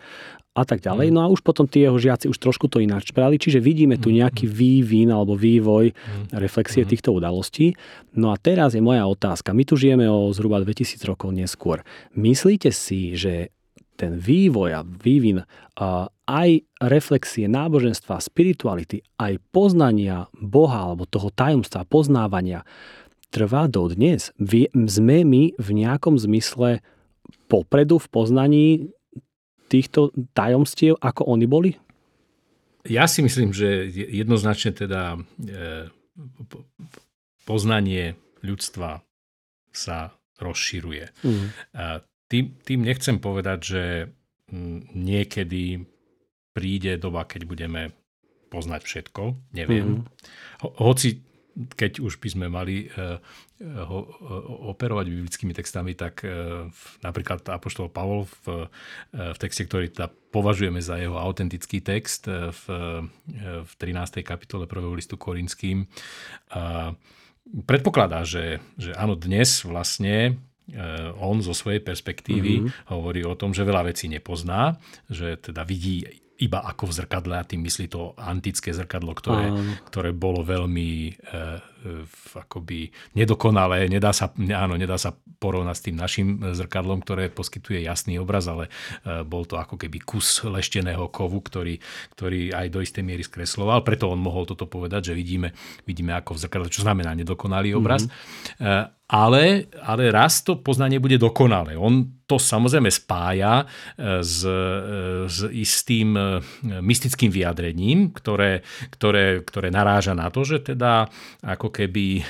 a tak ďalej. Mm. No a už potom tí jeho žiaci už trošku to ináč správali, čiže vidíme tu mm. nejaký vývin alebo vývoj mm. reflexie týchto udalostí. No a teraz je moja otázka. My tu žijeme o zhruba 2000 rokov neskôr. Myslíte si, že ten vývoj a vývin aj reflexie náboženstva, spirituality, aj poznania Boha alebo toho tajomstva, poznávania trvá dodnes. Sme my v nejakom zmysle popredu v poznaní týchto tajomstiev, ako oni boli? Ja si myslím, že jednoznačne teda e, poznanie ľudstva sa rozširuje. Mm. Tým, tým nechcem povedať, že niekedy príde doba, keď budeme poznať všetko, neviem. Mm. Hoci keď už by sme mali eh, ho, eh, operovať biblickými textami, tak eh, napríklad Apoštol Pavol v, v texte, ktorý teda považujeme za jeho autentický text v, v 13. kapitole 1. listu Korinským, predpokladá, že, že áno, dnes vlastne on zo svojej perspektívy mm-hmm. hovorí o tom, že veľa vecí nepozná, že teda vidí iba ako v zrkadle a tým myslí to antické zrkadlo, ktoré, ktoré bolo veľmi e, akoby nedokonalé, nedá sa, áno, nedá sa porovnať s tým našim zrkadlom, ktoré poskytuje jasný obraz, ale e, bol to ako keby kus lešteného kovu, ktorý, ktorý aj do istej miery skresloval, preto on mohol toto povedať, že vidíme, vidíme ako v zrkadle, čo znamená nedokonalý obraz. Mm-hmm. Ale, ale raz to poznanie bude dokonalé. On to samozrejme spája e, s, s istým mystickým vyjadrením, ktoré, ktoré, ktoré naráža na to, že teda ako keby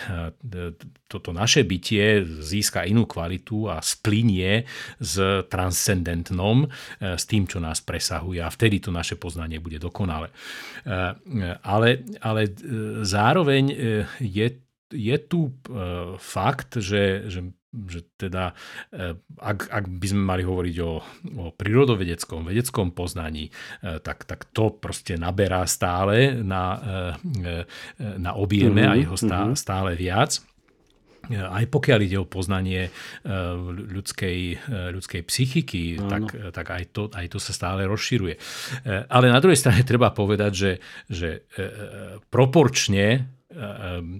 toto naše bytie získa inú kvalitu a splinie s transcendentnom, s tým, čo nás presahuje a vtedy to naše poznanie bude dokonale. Ale, ale zároveň je je tu e, fakt, že, že, že teda, e, ak, ak by sme mali hovoriť o, o prírodovedeckom, vedeckom poznaní, e, tak, tak to proste naberá stále na, na objeme mm-hmm, a jeho stále, mm-hmm. stále viac aj pokiaľ ide o poznanie ľudskej, ľudskej psychiky, tak, tak aj, to, aj to sa stále rozširuje. Ale na druhej strane treba povedať, že, že proporčne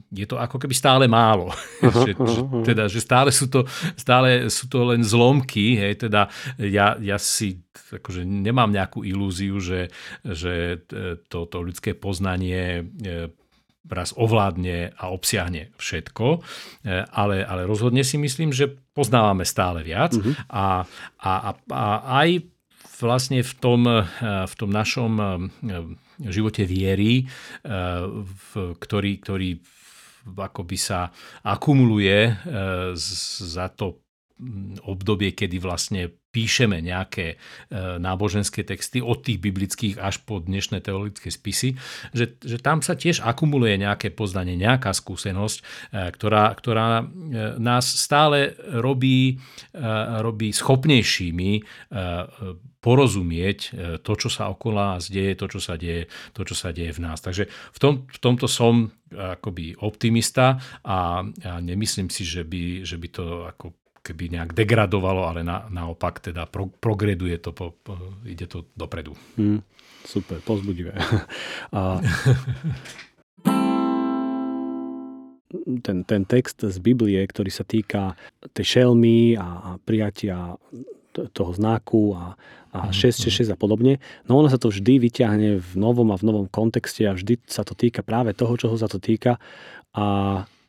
je to ako keby stále málo. Uh-huh, [laughs] že, že, teda, že stále sú to, stále sú to len zlomky. Hej, teda ja, ja si akože nemám nejakú ilúziu, že, že to, to ľudské poznanie e, raz ovládne a obsiahne všetko, e, ale, ale rozhodne si myslím, že poznávame stále viac uh-huh. a, a, a, a aj vlastne v tom, e, v tom našom živote viery, eh, ktorý, ktorý akoby sa akumuluje eh, za to obdobie, kedy vlastne píšeme nejaké e, náboženské texty od tých biblických až po dnešné teologické spisy, že, že tam sa tiež akumuluje nejaké poznanie, nejaká skúsenosť, e, ktorá, ktorá e, nás stále robí, robí schopnejšími porozumieť to, čo sa okolo nás deje, to, čo sa deje, to, čo sa deje v nás. Takže v, tom, v tomto som akoby optimista a, a nemyslím si, že by, že by to ako keby nejak degradovalo, ale na, naopak teda pro, progreduje to, po, po, ide to dopredu. Mm, super, pozbudivé. [laughs] A... ten, ten text z Biblie, ktorý sa týka tej šelmy a, a prijatia toho znaku a, a 666 mhm, a podobne. No ono sa to vždy vyťahne v novom a v novom kontexte a vždy sa to týka práve toho, čoho sa to týka. A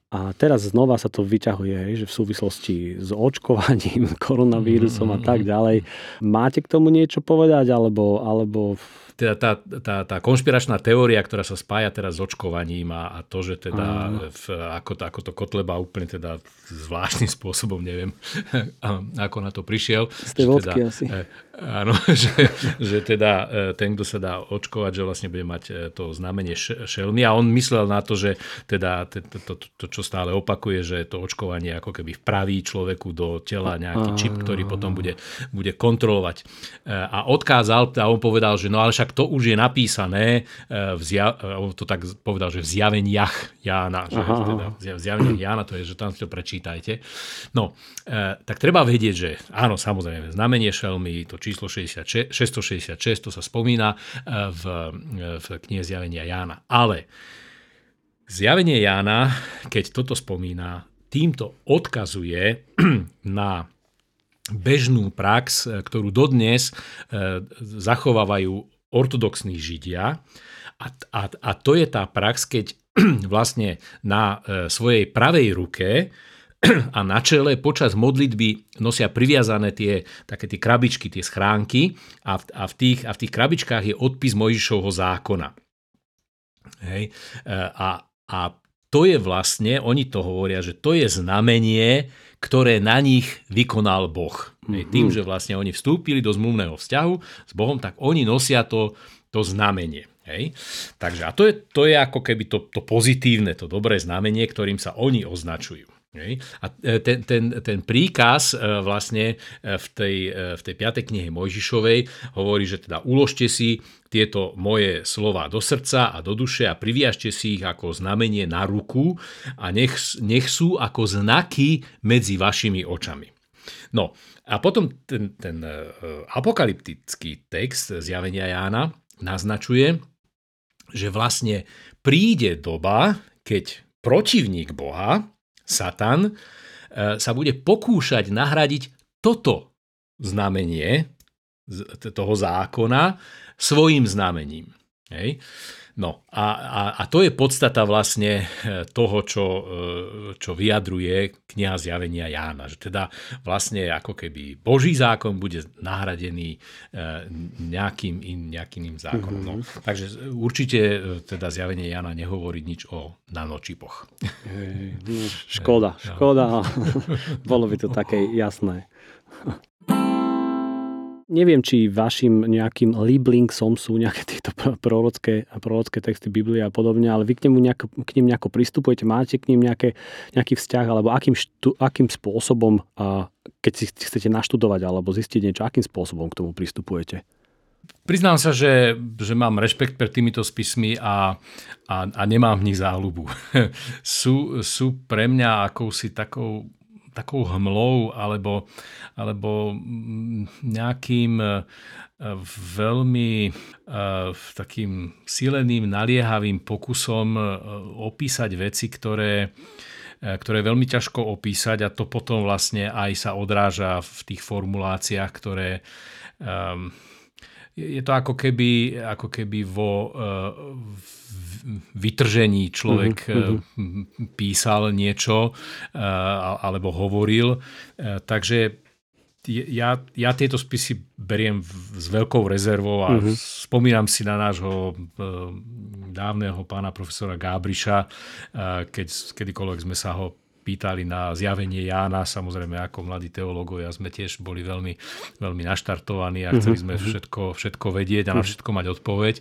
a teraz znova sa to vyťahuje, že v súvislosti s očkovaním, [laughs] koronavírusom a tak ďalej. Máte k tomu niečo povedať, alebo, alebo teda tá, tá, tá konšpiračná teória, ktorá sa spája teraz s očkovaním a, a to, že teda v, ako, to, ako to Kotleba úplne teda zvláštnym [laughs] spôsobom, neviem, [laughs] ako na to prišiel. Z tej vodky teda, asi. E, áno, že, že teda e, ten, kto sa dá očkovať, že vlastne bude mať e, to znamenie šelmy a on myslel na to, že teda to, to, to, to čo stále opakuje, že to očkovanie ako keby vpraví človeku do tela nejaký čip, ktorý potom bude, bude kontrolovať. A odkázal, a on povedal, že no ale však to už je napísané, v zja, to tak povedal, že v zjaveniach Jána, že aha, teda v zjaveniach Jána, to je, že tam si to prečítajte. No, tak treba vedieť, že áno, samozrejme, znamenie šelmy, to číslo 66, 666, to sa spomína e, v, v knihe Zjavenia Jána. Ale Zjavenie Jána, keď toto spomína, týmto odkazuje [clears throat] na bežnú prax, e, ktorú dodnes e, zachovávajú ortodoxní židia. A, a, a to je tá prax, keď [clears throat] vlastne na svojej pravej ruke [clears throat] a na čele počas modlitby nosia priviazané tie také tie krabičky, tie schránky a v, a v, tých, a v tých krabičkách je odpis Mojžišovho zákona. Hej. E, a, a to je vlastne, oni to hovoria, že to je znamenie, ktoré na nich vykonal Boh. Hej. Tým, že vlastne oni vstúpili do zmluvného vzťahu s Bohom, tak oni nosia to, to znamenie. Hej? Takže a to je, to je ako keby to, to pozitívne, to dobré znamenie, ktorým sa oni označujú. A e, ten, ten, ten príkaz e, vlastne e, v tej, v tej 5. knihe Mojžišovej hovorí, že teda uložte si tieto moje slova do srdca a do duše a priviažte si ich ako znamenie na ruku a nech, nech sú ako znaky medzi vašimi očami. No a potom ten, ten apokalyptický text zjavenia Jána naznačuje, že vlastne príde doba, keď protivník Boha, Satan, e, sa bude pokúšať nahradiť toto znamenie toho zákona svojim znamením. Hej? No a, a, a to je podstata vlastne e, toho, čo, e, čo vyjadruje kniha zjavenia Jána. Že teda vlastne ako keby Boží zákon bude nahradený e, nejakým, in, nejakým iným zákonom. Mm-hmm. No, mhm. takže určite teda zjavenie Jána nehovorí nič o nanočipoch. Hej, no, škoda, škoda. Bolo by to také jasné neviem, či vašim nejakým Lieblingsom sú nejaké tieto prorocké, prorocké texty Biblie a podobne, ale vy k, nemu nejako, k ním nejako pristupujete, máte k ním nejaké, nejaký vzťah, alebo akým, štu, akým spôsobom, keď si chcete naštudovať alebo zistiť niečo, akým spôsobom k tomu pristupujete? Priznám sa, že, že mám rešpekt pred týmito spismi a, a, a nemám v nich záľubu. [laughs] sú, sú pre mňa akousi takou takou hmlou alebo, alebo nejakým e, veľmi e, takým sileným, naliehavým pokusom e, opísať veci, ktoré, ktoré je veľmi ťažko opísať a to potom vlastne aj sa odráža v tých formuláciách, ktoré je to ako keby, ako keby vo vytržení človek mm-hmm. písal niečo eh, alebo hovoril. Eh, takže ja, ja tieto spisy beriem s veľkou rezervou a mm-hmm. spomínam si na nášho dávneho pána profesora Gábriša, keď kedykoľvek sme sa ho pýtali na zjavenie Jána, samozrejme ako mladí teológovia sme tiež boli veľmi, veľmi naštartovaní a chceli mhm, sme mhm. všetko, všetko vedieť a na mhm. všetko mať odpoveď.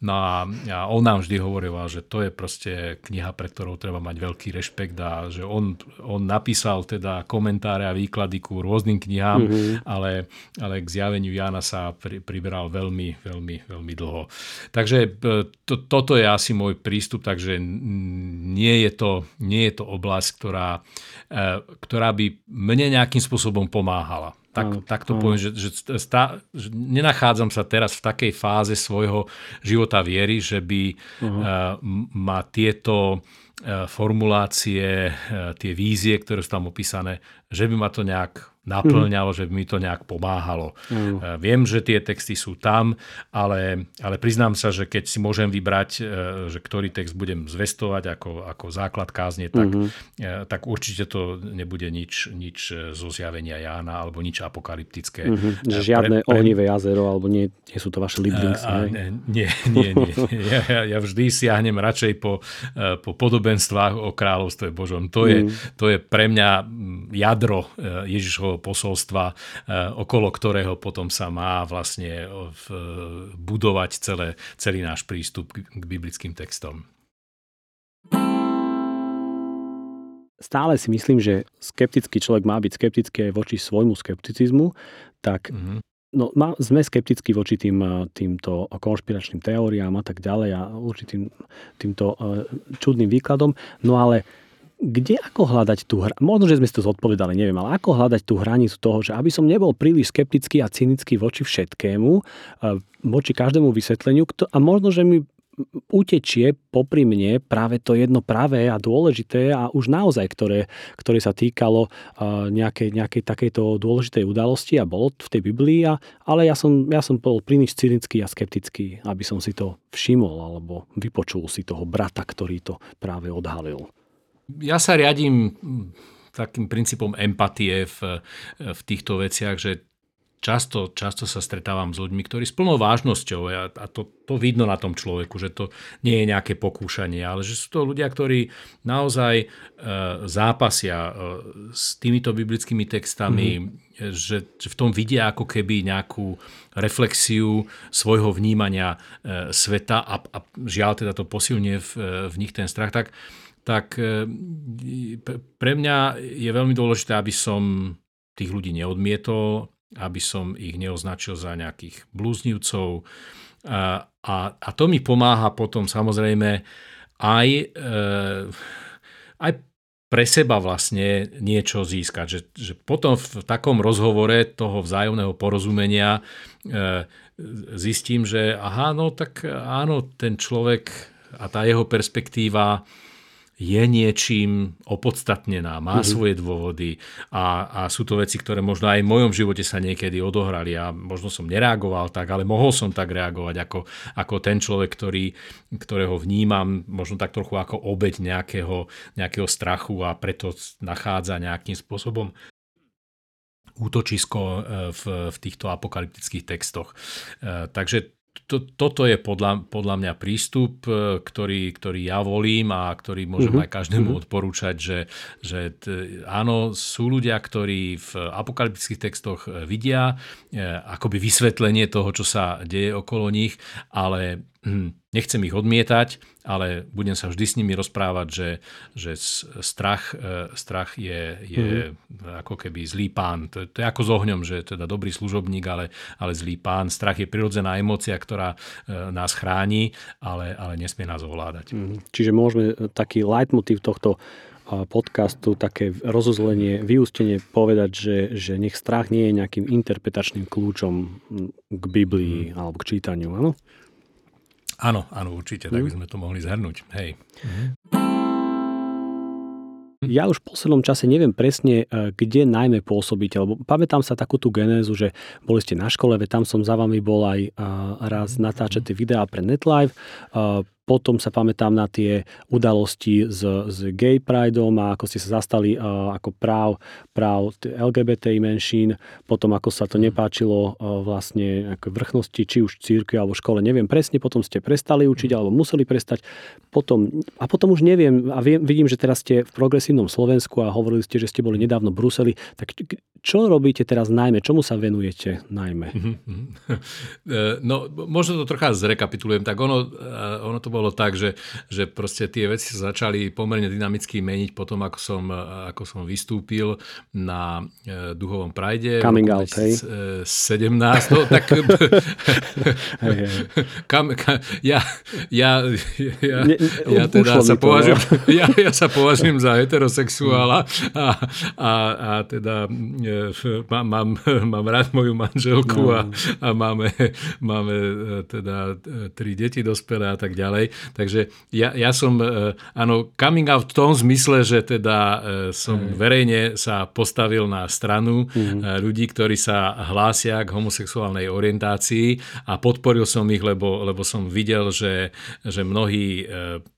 No a, a on nám vždy hovoril, že to je proste kniha, pre ktorou treba mať veľký rešpekt a že on, on napísal teda komentáre a výklady ku rôznym knihám, mm-hmm. ale, ale k zjaveniu Jána sa pri, priberal veľmi, veľmi, veľmi dlho. Takže e, to, toto je asi môj prístup, takže nie je to, nie je to oblasť, ktorá ktorá, ktorá by mne nejakým spôsobom pomáhala. Tak, áno, tak to áno. poviem, že, že, stá, že nenachádzam sa teraz v takej fáze svojho života viery, že by uh-huh. uh, ma tieto uh, formulácie, tie vízie, ktoré sú tam opísané, že by ma to nejak naplňalo, mm. že by mi to nejak pomáhalo. Mm. Viem, že tie texty sú tam, ale, ale priznám sa, že keď si môžem vybrať, e, že ktorý text budem zvestovať ako, ako základ kázne, tak, mm-hmm. tak určite to nebude nič, nič zo zjavenia Jána alebo nič apokalyptické. Mm-hmm. Žiadne pre, pre... ohnivé jazero alebo nie, nie sú to vaše liblingsy. A, nie, nie, nie. Ja, ja, vždy siahnem radšej po, po podobenstvách o kráľovstve Božom. To je, mm. to je pre mňa jadro Ježišovho posolstva, e, okolo ktorého potom sa má vlastne budovať celé, celý náš prístup k biblickým textom. Stále si myslím, že skeptický človek má byť skeptický aj voči svojmu skepticizmu, tak mm-hmm. No, má, sme skeptickí voči tým, e, týmto konšpiračným teóriám a tak ďalej a určitým týmto čudným výkladom, no ale kde ako hľadať tú hranicu, možno, že sme si to zodpovedali, neviem, ale ako hľadať tú hranicu toho, že aby som nebol príliš skeptický a cynický voči všetkému, voči každému vysvetleniu a možno, že mi utečie popri mne práve to jedno pravé a dôležité a už naozaj, ktoré, ktoré sa týkalo nejakej, nejakej takejto dôležitej udalosti a bolo v tej Biblii, a, ale ja som, ja som bol príliš cynický a skeptický, aby som si to všimol alebo vypočul si toho brata, ktorý to práve odhalil ja sa riadím takým princípom empatie v, v týchto veciach, že často, často sa stretávam s ľuďmi, ktorí s plnou vážnosťou, a, a to, to vidno na tom človeku, že to nie je nejaké pokúšanie, ale že sú to ľudia, ktorí naozaj e, zápasia e, s týmito biblickými textami, mm-hmm. že, že v tom vidia ako keby nejakú reflexiu svojho vnímania e, sveta a, a žiaľ teda to posilňuje v, v nich ten strach, tak tak e, pre mňa je veľmi dôležité, aby som tých ľudí neodmietol, aby som ich neoznačil za nejakých blúznivcov. A, a, a to mi pomáha potom samozrejme aj, e, aj pre seba vlastne niečo získať. Že, že potom v takom rozhovore toho vzájomného porozumenia e, zistím, že aha, no tak áno, ten človek a tá jeho perspektíva je niečím opodstatnená, má mm-hmm. svoje dôvody a, a sú to veci, ktoré možno aj v mojom živote sa niekedy odohrali a možno som nereagoval tak, ale mohol som tak reagovať ako, ako ten človek, ktorý, ktorého vnímam možno tak trochu ako obeď nejakého, nejakého strachu a preto nachádza nejakým spôsobom útočisko e, v, v týchto apokalyptických textoch. E, takže to, toto je podľa, podľa mňa prístup, e, ktorý, ktorý ja volím a ktorý môžem uh-huh. aj každému uh-huh. odporúčať, že, že t, áno, sú ľudia, ktorí v apokalyptických textoch e, vidia e, akoby vysvetlenie toho, čo sa deje okolo nich, ale nechcem ich odmietať, ale budem sa vždy s nimi rozprávať, že, že strach, e, strach je, je mm. ako keby zlý pán. To, to je ako s ohňom, že je teda dobrý služobník, ale, ale zlý pán. Strach je prirodzená emocia, ktorá e, nás chráni, ale, ale nesmie nás ovládať. Mm. Čiže môžeme e, taký leitmotiv tohto podcastu, také rozuzlenie, vyústenie povedať, že, že nech strach nie je nejakým interpretačným kľúčom k Biblii mm. alebo k čítaniu, áno? Áno, áno, určite, tak by mhm. sme to mohli zhrnúť. Hej. Mhm. Ja už v poslednom čase neviem presne, e, kde najmä pôsobíte, lebo pamätám sa takú tú genézu, že boli ste na škole, veď tam som za vami bol aj e, raz natáčať tie videá pre NetLive. E, potom sa pamätám na tie udalosti s, s gay prideom a ako ste sa zastali uh, ako práv, práv LGBT menšín, potom ako sa to nepáčilo uh, vlastne ako vrchnosti, či už církvi alebo škole, neviem presne, potom ste prestali učiť alebo museli prestať. Potom, a potom už neviem a viem, vidím, že teraz ste v progresívnom Slovensku a hovorili ste, že ste boli nedávno v Bruseli, tak čo robíte teraz najmä? Čomu sa venujete najmä? [laughs] No, možno to trocha zrekapitulujem. Tak ono, ono to bolo bolo tak, že, že proste tie veci sa začali pomerne dynamicky meniť potom, ako som, ako som vystúpil na e, duchovom prajde. Coming out, hej. 17. No, tak... [laughs] hey, hey. Kam, kam, ja, ja, ja, ne, ja teda sa to, považujem, no. [laughs] ja, ja sa považujem za heterosexuála a, a, a teda e, mám, mám rád moju manželku no. a, a máme, máme teda tri deti dospelé a tak ďalej. Takže ja, ja som, e, áno, coming out v tom zmysle, že teda e, som mm. verejne sa postavil na stranu mm. ľudí, ktorí sa hlásia k homosexuálnej orientácii a podporil som ich, lebo, lebo som videl, že, že mnohí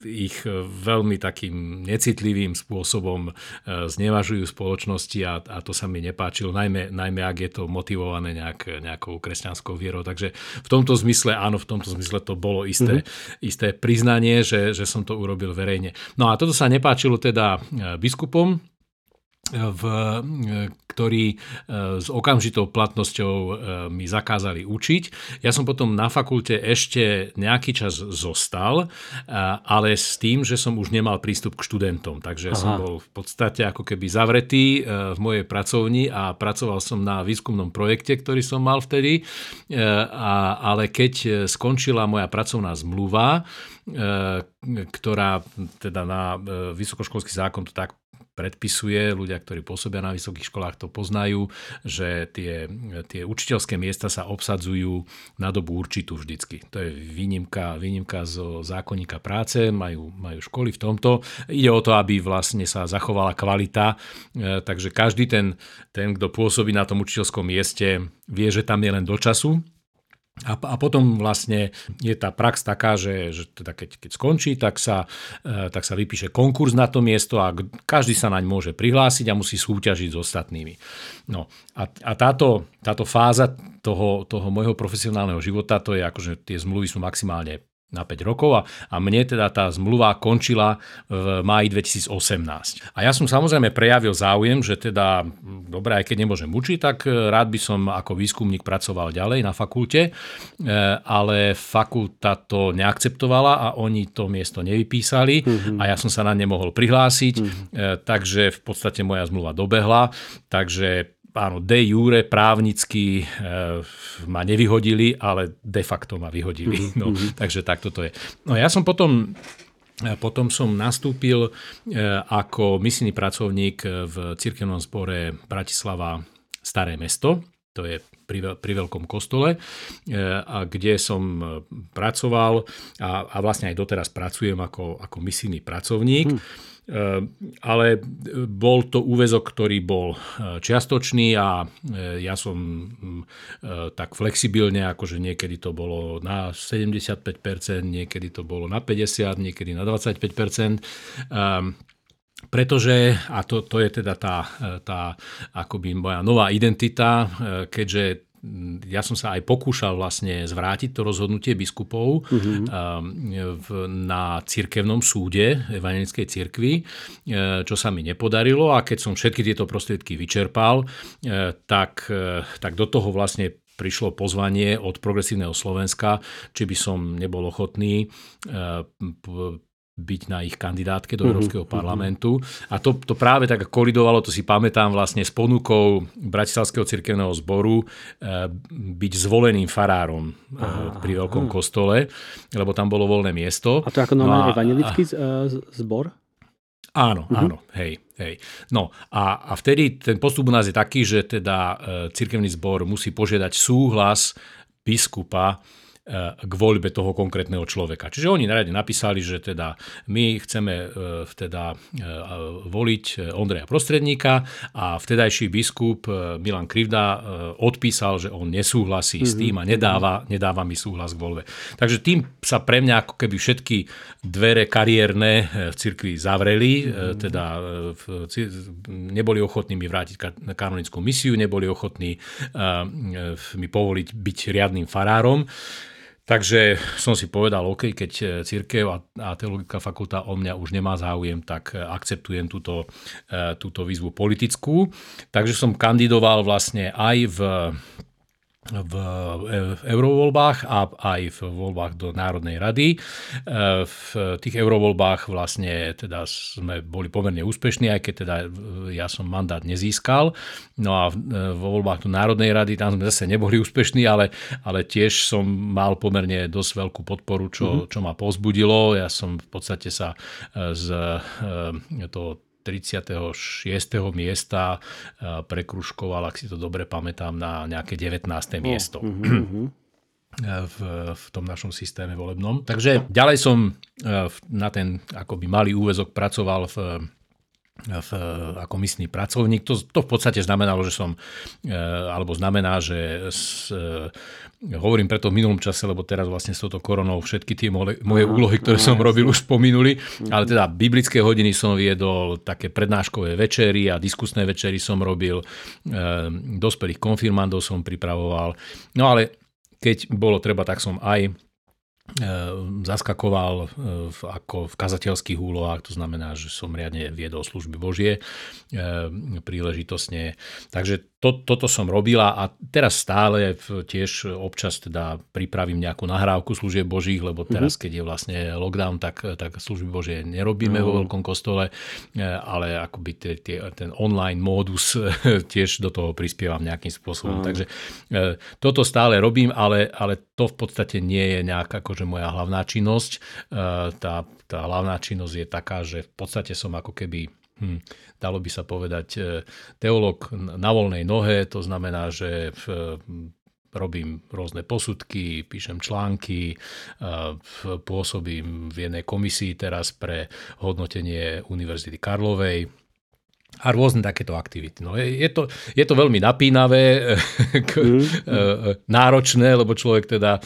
ich veľmi takým necitlivým spôsobom znevažujú spoločnosti a, a to sa mi nepáčilo, najmä, najmä ak je to motivované nejak, nejakou kresťanskou vierou. Takže v tomto zmysle, áno, v tomto zmysle to bolo isté, mm-hmm. isté priznanie, že, že som to urobil verejne. No a toto sa nepáčilo teda biskupom, v, ktorí e, s okamžitou platnosťou e, mi zakázali učiť. Ja som potom na fakulte ešte nejaký čas zostal, e, ale s tým, že som už nemal prístup k študentom. Takže Aha. som bol v podstate ako keby zavretý v mojej pracovni a pracoval som na výskumnom projekte, ktorý som mal vtedy. ale keď skončila moja pracovná zmluva, ktorá teda na vysokoškolský zákon to tak predpisuje, ľudia, ktorí pôsobia na vysokých školách to poznajú, že tie, tie učiteľské miesta sa obsadzujú na dobu určitú vždycky. To je výnimka, výnimka zo zákonníka práce, majú, majú školy v tomto. Ide o to, aby vlastne sa zachovala kvalita, e, takže každý ten, ten, kto pôsobí na tom učiteľskom mieste, vie, že tam je len do času, a, a potom vlastne je tá prax taká, že, že teda keď, keď skončí, tak sa, e, tak sa vypíše konkurs na to miesto a každý sa naň môže prihlásiť a musí súťažiť s ostatnými. No a, a táto, táto fáza toho, toho môjho profesionálneho života, to je akože tie zmluvy sú maximálne na 5 rokov a, a mne teda tá zmluva končila v máji 2018. A ja som samozrejme prejavil záujem, že teda, dobre, aj keď nemôžem učiť, tak e, rád by som ako výskumník pracoval ďalej na fakulte, e, ale fakulta to neakceptovala a oni to miesto nevypísali mm-hmm. a ja som sa na ne mohol prihlásiť, mm-hmm. takže v podstate moja zmluva dobehla, takže áno, de jure právnicky e, ma nevyhodili, ale de facto ma vyhodili. Mm-hmm. No, mhm. takže takto to je. No ja som potom e, potom som nastúpil e, ako misijný pracovník v cirkevnom zbore Bratislava Staré mesto, to je pri, pri veľkom kostole, a kde som pracoval a, a vlastne aj doteraz pracujem ako, ako misijný pracovník. Hmm. Ehm, ale bol to úvezok, ktorý bol e, čiastočný a e, ja som mm, e, tak flexibilne, akože niekedy to bolo na 75%, niekedy to bolo na 50%, niekedy na 25%. Ehm, pretože, a to, to je teda tá, tá akoby moja nová identita, keďže ja som sa aj pokúšal vlastne zvrátiť to rozhodnutie biskupov mm-hmm. na cirkevnom súde Evangelickej cirkvi, eh, čo sa mi nepodarilo a keď som všetky tieto prostriedky vyčerpal, eh, tak, eh, tak do toho vlastne prišlo pozvanie od Progresívneho Slovenska, či by som nebol ochotný byť na ich kandidátke do mhm, Európskeho uh-huh, parlamentu. A to, to práve tak kolidovalo, to si pamätám vlastne s ponukou Bratislavského cirkevného zboru e, byť zvoleným farárom e, pri Veľkom uh-huh. kostole, lebo tam bolo voľné miesto. A to ako normálne no evangelický a, zbor? Áno, uh-huh. áno, hej, hej. No a, a vtedy ten postup u nás je taký, že teda e, cirkevný zbor musí požiadať súhlas biskupa k voľbe toho konkrétneho človeka. Čiže oni rade napísali, že teda my chceme e, teda e, voliť Ondreja Prostredníka a vtedajší biskup Milan Krivda odpísal, že on nesúhlasí mm-hmm. s tým a nedáva, nedáva mi súhlas k voľbe. Takže tým sa pre mňa ako keby všetky dvere kariérne v cirkvi zavreli, mm-hmm. teda neboli ochotní mi vrátiť kanonickú misiu, neboli ochotní mi povoliť byť riadným farárom. Takže som si povedal, OK, keď e, církev a, a teologická fakulta o mňa už nemá záujem, tak e, akceptujem túto, e, túto výzvu politickú. Takže som kandidoval vlastne aj v v, v eurovoľbách a aj v voľbách do Národnej rady. E, v tých eurovoľbách vlastne teda sme boli pomerne úspešní, aj keď teda ja som mandát nezískal. No a vo voľbách do Národnej rady tam sme zase neboli úspešní, ale, ale tiež som mal pomerne dosť veľkú podporu, čo, mm-hmm. čo ma pozbudilo. Ja som v podstate sa z toho 36. miesta prekruškoval, ak si to dobre pamätám, na nejaké 19. miesto. Uh, [clears throat] uh-huh. V, v tom našom systéme volebnom. Takže ďalej som na ten akoby malý úvezok pracoval v v, ako misný pracovník. To, to v podstate znamenalo, že som, alebo znamená, že s, Hovorím preto v minulom čase, lebo teraz vlastne s touto koronou všetky tie moje, moje úlohy, ktoré som robil, už pominuli. Ale teda biblické hodiny som viedol, také prednáškové večery a diskusné večery som robil, e, dospelých konfirmandov som pripravoval. No ale keď bolo treba, tak som aj Ehm, zaskakoval ehm, v, ako v kazateľských úlohách, to znamená, že som riadne viedol služby Božie ehm, príležitosne. Takže to, toto som robila a teraz stále tiež občas teda pripravím nejakú nahrávku služieb Božích, lebo teraz, mm-hmm. keď je vlastne lockdown, tak, tak služby Božie nerobíme mm-hmm. vo veľkom kostole, ale akoby tie, tie, ten online módus [laughs] tiež do toho prispievam nejakým spôsobom. Mm-hmm. Takže toto stále robím, ale, ale to v podstate nie je nejak akože moja hlavná činnosť. E, tá, tá hlavná činnosť je taká, že v podstate som ako keby hm, dalo by sa povedať, e, teolog na voľnej nohe, to znamená, že v, robím rôzne posudky, píšem články, e, pôsobím v jednej komisii teraz pre hodnotenie Univerzity Karlovej, a rôzne takéto aktivity. No, je, je, to, je to veľmi napínavé, [laughs] mm. náročné, lebo človek teda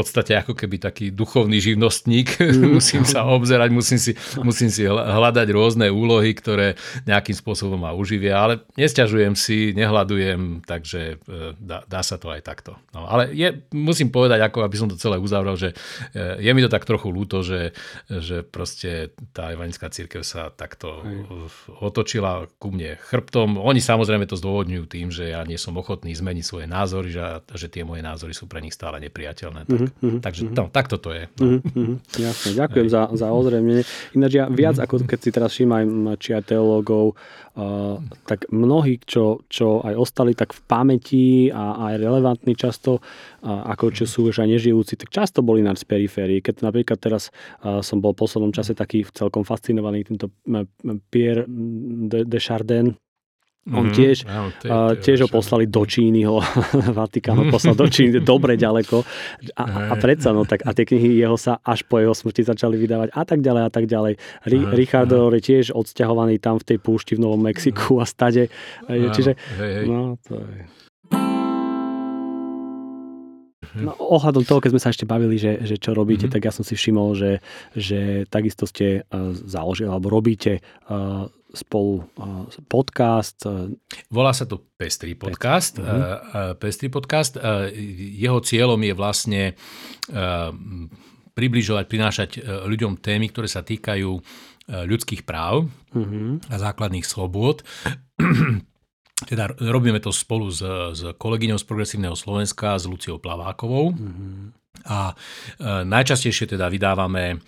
podstate ako keby taký duchovný živnostník. Mm. [laughs] musím sa obzerať, musím si, musím si hľadať rôzne úlohy, ktoré nejakým spôsobom ma uživia, ale nesťažujem si, nehľadujem, takže e, dá, dá sa to aj takto. No, ale je, musím povedať, ako aby som to celé uzavrel, že e, je mi to tak trochu ľúto, že, že proste tá evanická církev sa takto Aj. otočila ku mne chrbtom. Oni samozrejme to zdôvodňujú tým, že ja nie som ochotný zmeniť svoje názory, že, že tie moje názory sú pre nich stále nepriateľné. Tak Mm-hmm. Takže mm-hmm. no, takto to je. No. Mm-hmm. Jasne, ďakujem za, za ozrejmenie. Ináč ja viac, mm-hmm. ako keď si teraz všímam, či aj teológov, uh, tak mnohí, čo, čo aj ostali tak v pamäti a aj relevantní často, uh, ako čo sú už aj nežijúci, tak často boli na periférii. Keď napríklad teraz uh, som bol v poslednom čase taký celkom fascinovaný týmto Pierre de, de Chardin, on mm-hmm. tiež, ja, tie, tie, tiež ho poslali do Číny, ho [laughs] Vatikán ho poslal do Číny, dobre ďaleko. A, a predsa, no tak, a tie knihy jeho sa až po jeho smrti začali vydávať a tak ďalej a tak ďalej. Ri, aha, Richardo je tiež odsťahovaný tam v tej púšti v Novom Mexiku a stade. Aha, Čiže, hej, hej. no to je... No, ohľadom toho, keď sme sa ešte bavili, že, že čo robíte, mm-hmm. tak ja som si všimol, že, že takisto ste uh, založili alebo robíte uh, spolu podcast. Volá sa to Pestrý podcast. Uh-huh. Pestrý podcast. Jeho cieľom je vlastne približovať, prinášať ľuďom témy, ktoré sa týkajú ľudských práv uh-huh. a základných slobôd. Teda robíme to spolu s, s kolegyňou z Progresívneho Slovenska, s Luciou Plavákovou. Uh-huh. A e, najčastejšie teda vydávame e,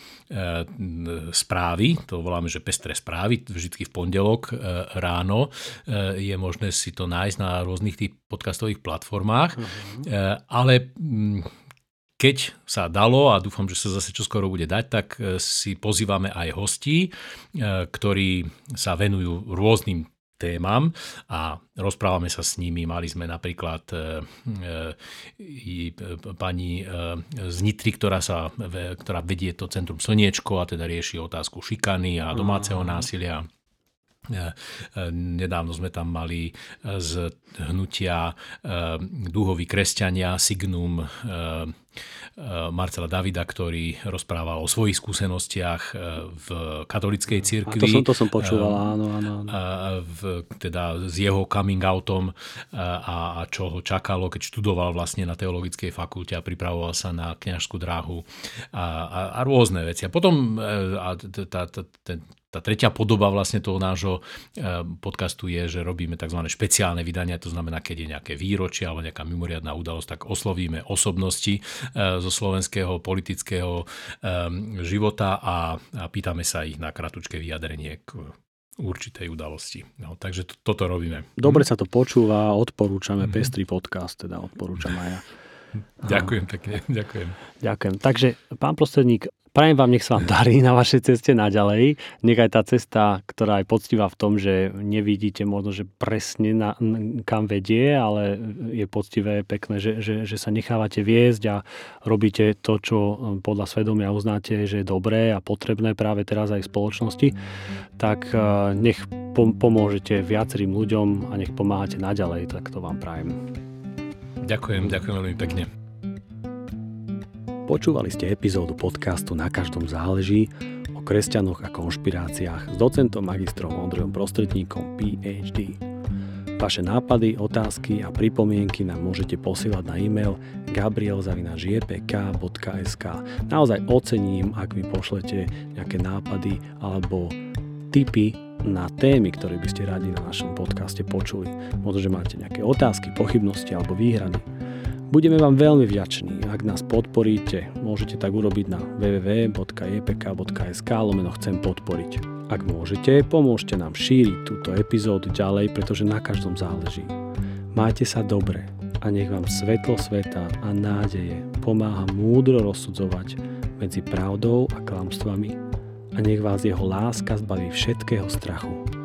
správy, to voláme, že pestré správy, vždy v pondelok e, ráno. E, je možné si to nájsť na rôznych tých podcastových platformách, uh-huh. e, ale m, keď sa dalo, a dúfam, že sa zase čoskoro bude dať, tak e, si pozývame aj hostí, e, ktorí sa venujú rôznym témam a rozprávame sa s nimi. Mali sme napríklad e, e, pani e, z Nitry, ktorá, sa, ktorá vedie to Centrum Slniečko a teda rieši otázku šikany a domáceho násilia. Nedávno sme tam mali z hnutia Dúhoví kresťania Signum Marcela Davida, ktorý rozprával o svojich skúsenostiach v katolickej cirkvi. A to som, to som počúval, áno, áno. áno. V, teda s jeho coming outom a, a čo ho čakalo, keď študoval vlastne na teologickej fakulte a pripravoval sa na kňažskú dráhu a, a, a rôzne veci. A potom a, tá, tá, ten, tá tretia podoba vlastne toho nášho e, podcastu je, že robíme tzv. špeciálne vydania, to znamená, keď je nejaké výročie alebo nejaká mimoriadná udalosť, tak oslovíme osobnosti e, zo slovenského politického e, života a, a pýtame sa ich na kratučké vyjadrenie k určitej udalosti. No, takže to, toto robíme. Dobre sa to počúva, odporúčame mm-hmm. pestrý podcast, teda odporúčam aj ja. Ďakujem pekne, ďakujem. Ďakujem. Takže, pán prostredník, Prajem vám, nech sa vám darí na vašej ceste naďalej. Nech aj tá cesta, ktorá je poctivá v tom, že nevidíte možno, že presne na, kam vedie, ale je poctivé, pekné, že, že, že sa nechávate viesť a robíte to, čo podľa svedomia uznáte, že je dobré a potrebné práve teraz aj v spoločnosti, tak eh, nech pomôžete viacerým ľuďom a nech pomáhate naďalej, tak to vám prajem. Ďakujem, ďakujem veľmi pekne. Počúvali ste epizódu podcastu Na každom záleží o kresťanoch a konšpiráciách s docentom magistrom Ondrejom Prostredníkom PhD. Vaše nápady, otázky a pripomienky nám môžete posielať na e-mail gabriel.jpk.sk Naozaj ocením, ak mi pošlete nejaké nápady alebo tipy na témy, ktoré by ste radi na našom podcaste počuli. Možno, že máte nejaké otázky, pochybnosti alebo výhrady Budeme vám veľmi vďační, ak nás podporíte. Môžete tak urobiť na www.jpk.sk lomeno chcem podporiť. Ak môžete, pomôžte nám šíriť túto epizódu ďalej, pretože na každom záleží. Majte sa dobre a nech vám svetlo sveta a nádeje pomáha múdro rozsudzovať medzi pravdou a klamstvami a nech vás jeho láska zbaví všetkého strachu.